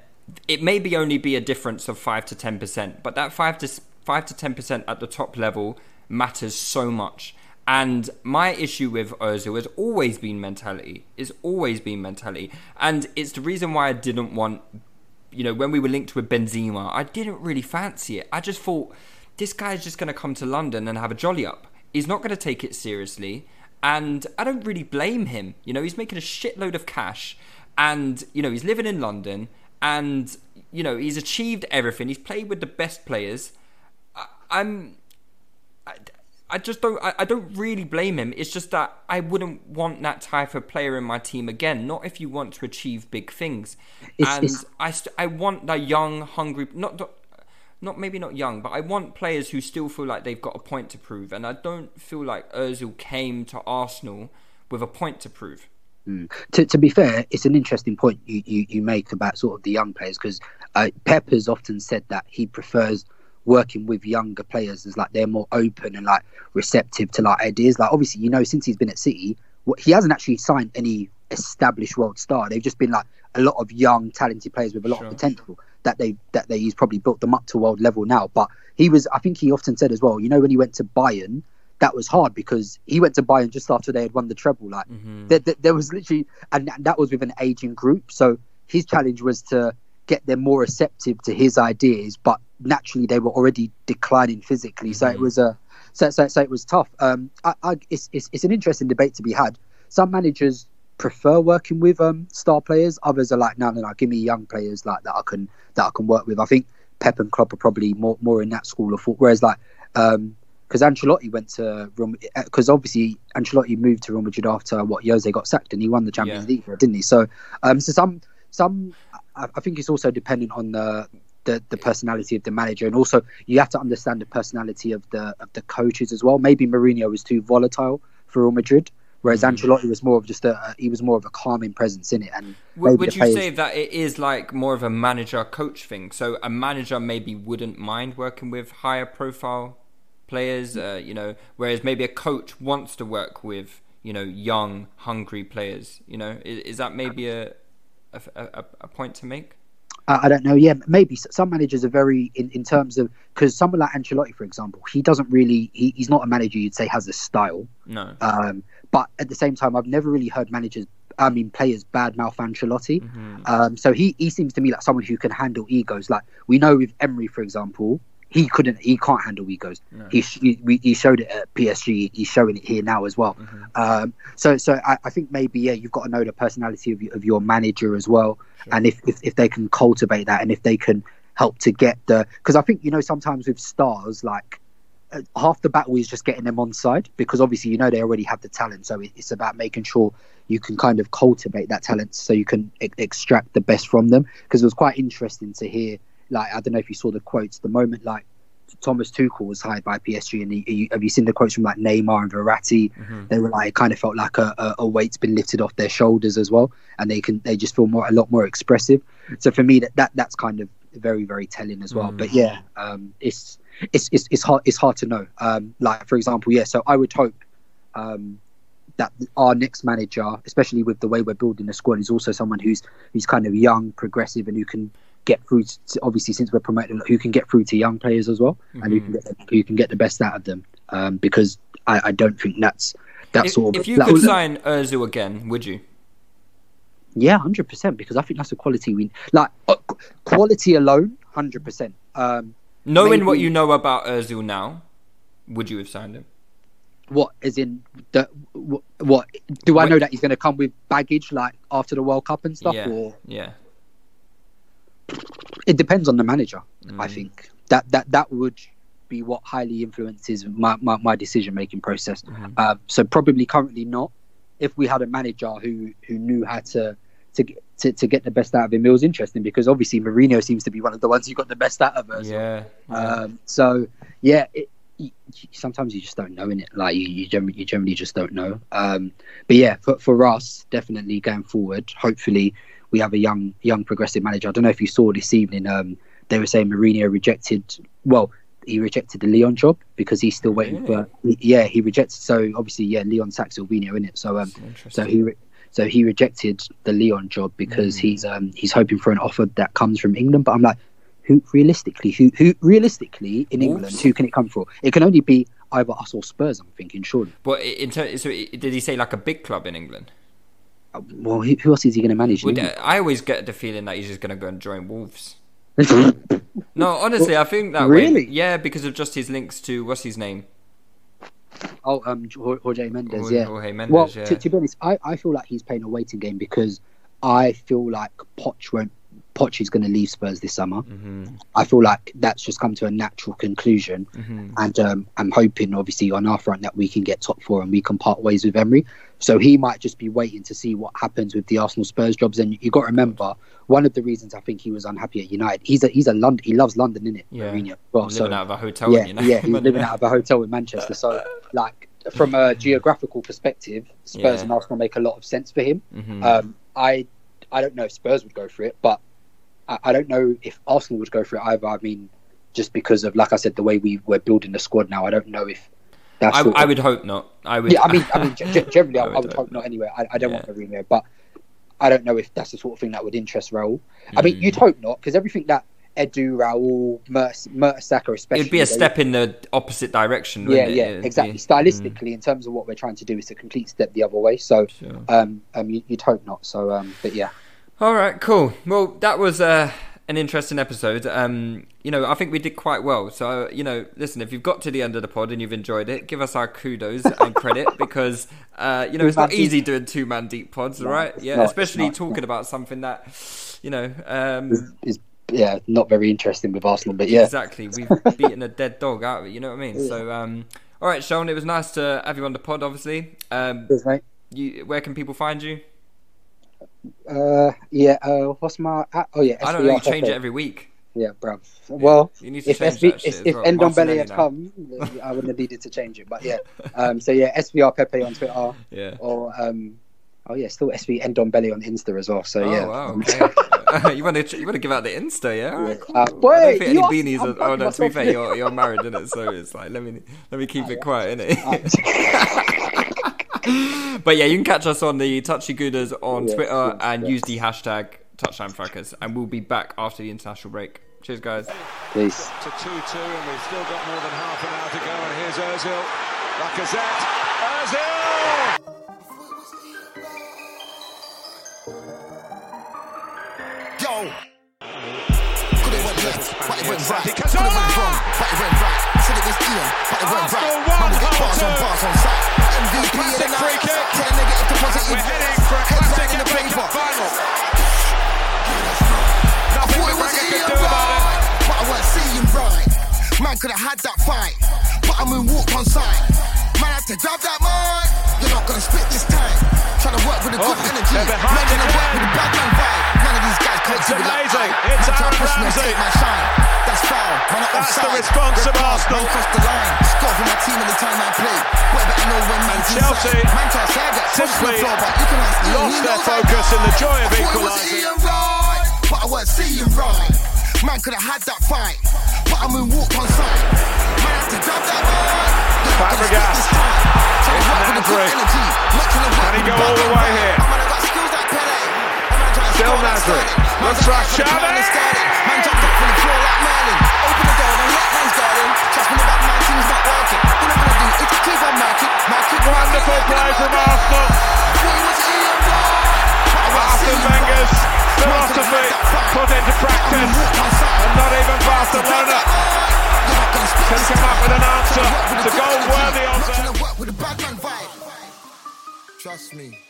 it may be only be a difference of five to ten percent. But that five to five to ten percent at the top level matters so much. And my issue with Ozil has always been mentality. It's always been mentality, and it's the reason why I didn't want you know, when we were linked with Benzema, I didn't really fancy it. I just thought this guy's just going to come to London and have a jolly up. He's not going to take it seriously. And I don't really blame him. You know, he's making a shitload of cash and, you know, he's living in London and, you know, he's achieved everything. He's played with the best players. I, I'm. I, I just don't. I, I don't really blame him. It's just that I wouldn't want that type of player in my team again. Not if you want to achieve big things. It's- and it's- I, st- I want the young, hungry. Not, not, not maybe not young, but I want players who still feel like they've got a point to prove. And I don't feel like Özil came to Arsenal with a point to prove. to, to be fair, it's an interesting point you, you, you make about sort of the young players because uh, Pep has often said that he prefers working with younger players is like they're more open and like receptive to like ideas. Like obviously, you know, since he's been at City, he hasn't actually signed any established world star. They've just been like a lot of young, talented players with a lot Sure. of potential that they that they he's probably built them up to world level now. But he was, I think, he often said as well. You know, when he went to Bayern that was hard because he went to Bayern just after they had won the treble. Like mm-hmm. there, there, there was literally, and that was with an aging group. So his challenge was to get them more receptive to his ideas, but naturally they were already declining physically. So it was a, so, so, so it was tough. Um, I, I, it's, it's it's an interesting debate to be had. Some managers prefer working with um star players. Others are like, no, no, no, give me young players like that I can that I can work with. I think Pep and Klopp are probably more more in that school of thought. Whereas like um because Ancelotti went to Real because obviously Ancelotti moved to Real Madrid after what Jose got sacked and he won the Champions Yeah. League, didn't he? So, um, so some some I, I think it's also dependent on the, the the personality of the manager and also you have to understand the personality of the of the coaches as well. Maybe Mourinho was too volatile for Real Madrid, whereas Mm. Ancelotti was more of just a he was more of a calming presence in it. And Would you players- say that it is like more of a manager coach thing? So a manager maybe wouldn't mind working with higher profile players, uh, you know, whereas maybe a coach wants to work with you know young, hungry players. You know, is, is that maybe a a, a a point to make? I I don't know. Yeah, maybe some managers are very in, in terms of because someone like Ancelotti, for example, he doesn't really he, he's not a manager you'd say has a style. No. Um, but at the same time, I've never really heard managers, I mean players, badmouth Ancelotti. Mm-hmm. Um, so he he seems to me like someone who can handle egos. Like we know with Emery, for example, he couldn't, he can't handle egos. He, he he showed it at PSG. He's showing it here now as well. Um, so so I, I think maybe yeah, you've got to know the personality of, your- of your manager as well, and if, if if they can cultivate that, and if they can help to get the because I think you know sometimes with stars like uh, half the battle is just getting them on side because obviously you know they already have the talent so it, it's about making sure you can kind of cultivate that talent so you can e- extract the best from them because it was quite interesting to hear like I don't know if you saw the quotes the moment like Thomas Tuchel was hired by PSG and he, he- have you seen the quotes from like Neymar and Verratti? They were like it kind of felt like a, a, a weight's been lifted off their shoulders as well and they can they just feel more a lot more expressive. So for me that, that that's kind of very very telling as well. But yeah um it's it's it's, it's hard it's hard to know. Um like for example yeah so i would hope um that our next manager especially with the way we're building the squad is also someone who's who's kind of young progressive and who can get through to, obviously since we're promoting who can get through to young players as well and who can get who can get the best out of them um because i i don't think that's that If, sort of if you could was- sign Özil again, would you? Yeah, hundred percent. Because I think that's a quality we like. uh, quality alone, hundred percent. Um, Knowing what you know about Özil now, would you have signed him? what is in the what, what do I know that he's going to come with baggage like after the World Cup and stuff? yeah, Or yeah. It depends on the manager. I Mm. think that that that would be what highly influences my my, my decision making process. Mm-hmm. Uh, so probably currently not. If we had a manager who who knew how to to get to, to get the best out of him, it was interesting because obviously Mourinho seems to be one of the ones who got the best out of us. Yeah, yeah. Um, so yeah, it, you- sometimes you just don't know in it. Like you, you generally, you generally just don't know. Um, but yeah, for for us, definitely going forward, hopefully we have a young young progressive manager. I don't know if you saw this evening. Um, they were saying Mourinho rejected. Well, he rejected the Lyon job because he's still waiting for. Yeah, he rejected. So obviously, yeah, Lyon sacks Sylvinho in it. So um, so he. Re- so he rejected the Lyon job because he's um he's hoping for an offer that comes from England. But I'm like, who realistically, who who realistically in England, Wolves? who can it come from? It can only be either us or Spurs. I'm thinking, surely. But in ter- so did he say like a big club in England? Well, who, who else is he going to manage? I always get the feeling that he's just going to go and join Wolves. No, honestly, I think that Really? way. Yeah, because of just his links to what's his name. Oh, um, Jorge Mendes, Jorge- yeah. Jorge Mendes, well, yeah. To, to be honest, I, I feel like he's playing a waiting game because I feel like Poch won't. Poch is going to leave Spurs this summer. Mm-hmm. I feel like that's just come to a natural conclusion, and um, I'm hoping, obviously, on our front that we can get top four and we can part ways with Emery. So he might just be waiting to see what happens with the Arsenal Spurs jobs. And you got to remember, one of the reasons I think he was unhappy at United, he's a he's a London, he loves London, innit? Yeah. Mourinho. Well, Living so- out of a hotel, yeah, know. yeah, he's living out of a hotel in Manchester. So, like, from a geographical perspective, Spurs Yeah. Mm-hmm. and Arsenal make a lot of sense for him. Um, I, I don't know if Spurs would go for it, but I, I don't know if Arsenal would go for it either. I mean, just because of, like I said, the way we were building the squad now, I don't know if that's. I, I would hope not. I would. yeah, I mean, I mean, generally, I, I would hope hope not. Anyway, I, I don't want Yeah. Mourinho, but I don't know if that's the sort of thing that would interest Raul. I mean, Mm. you'd hope not, because everything that Edu, Raul, Mertesacker, especially, It'd be a step in the opposite direction. yeah, wouldn't it? yeah, It'd exactly. be- Stylistically, in terms of what we're trying to do, it's a complete step the other way. So, Sure. um, um, you, you'd hope not. So, um, but yeah, All right, cool. Well, that was uh, an interesting episode. Um, you know, I think we did quite well. So, you know, listen, if you've got to the end of the pod and you've enjoyed it, give us our kudos and credit because, uh, you know, it's not easy doing two man deep pods, No, right? Yeah, not, especially not, talking about something that, you know, um, is yeah, not very interesting with Arsenal. But yeah, exactly. We've beaten a dead dog out of it. You know what I mean? So, um, all right, Seun, it was nice to have you on the pod. Obviously, um, Cheers, mate. you, where can people find you? Uh, yeah. Uh, what's my? Uh, oh yeah, I don't know. You change it every week. Yeah, bruv. Well, you need to if change SV, that shit if, if well. Ndombele Martinelli had now. come, I wouldn't have needed to change it. But yeah, um, so yeah, SVR Pepe on Twitter, Yeah. or um, oh yeah, still SV Ndombele on Insta as well. So Oh yeah, wow! Um, Okay. you want to you want to give out the Insta, yeah? All right, cool. Uh, I don't think any beanies. Are, oh no, to be fair, you're you're married, isn't it? So it's like let me let me keep it quiet, innit? but yeah, you can catch us on the Touchy Gooners on Yeah, Twitter yeah, and yeah. use the hashtag Touchline Fracas, and we'll be back after the international break. Cheers, guys. Peace. to 2 2, and we've still got more than half an hour to go. And here's Ozil. Lacazette. Ozil! Yo. Could it went left, but it went right. Could it went wrong, but it went right. It was Ian, but it went right. Man, we bars on bars on sight. MVP of the night. a negative to positive. We're heading for a Heads right in the paper. I thought it was Ian do about it. right, but I weren't seeing right. Man could have had that fight, but I moonwalked on sight. Man had to grab that mic. You're not gonna spit this time. Trying to work with a good Oh, energy. Man gonna work with a bad man vibe. These guys can't It's it like amazing. It's Aaron push me and Ramsey. my shine. That's foul. Not That's the response Red of Arsenal. Cross the line. Score for my team every time I play. Boy, better know when man's Chelsea inside. Man try to say I get pushed the simply floor, but you can ask lost he their focus in the joy of I thought it was equalising. Right, but I weren't seeing right. Man could have had that fight, but I moonwalked on sight. Man had to grab that. Gonna Fabregas. spit this time. Trying to work with a good Nasri. Not trying to work Can he go all the way here? Try Xavi. and start it. Man jumped up from the floor like Merlin. Open the door, don't let man's guarding. Trust me, the bad man team's not working. All I'm gonna do is keep on marking. Marking. Wonderful play from Arsenal. Thought it was Ian Wright, but I weren't Arsene Wenger's philosophy put into practice. And not even Barcelona can come up with an answer to goal worthy of them. Trust me.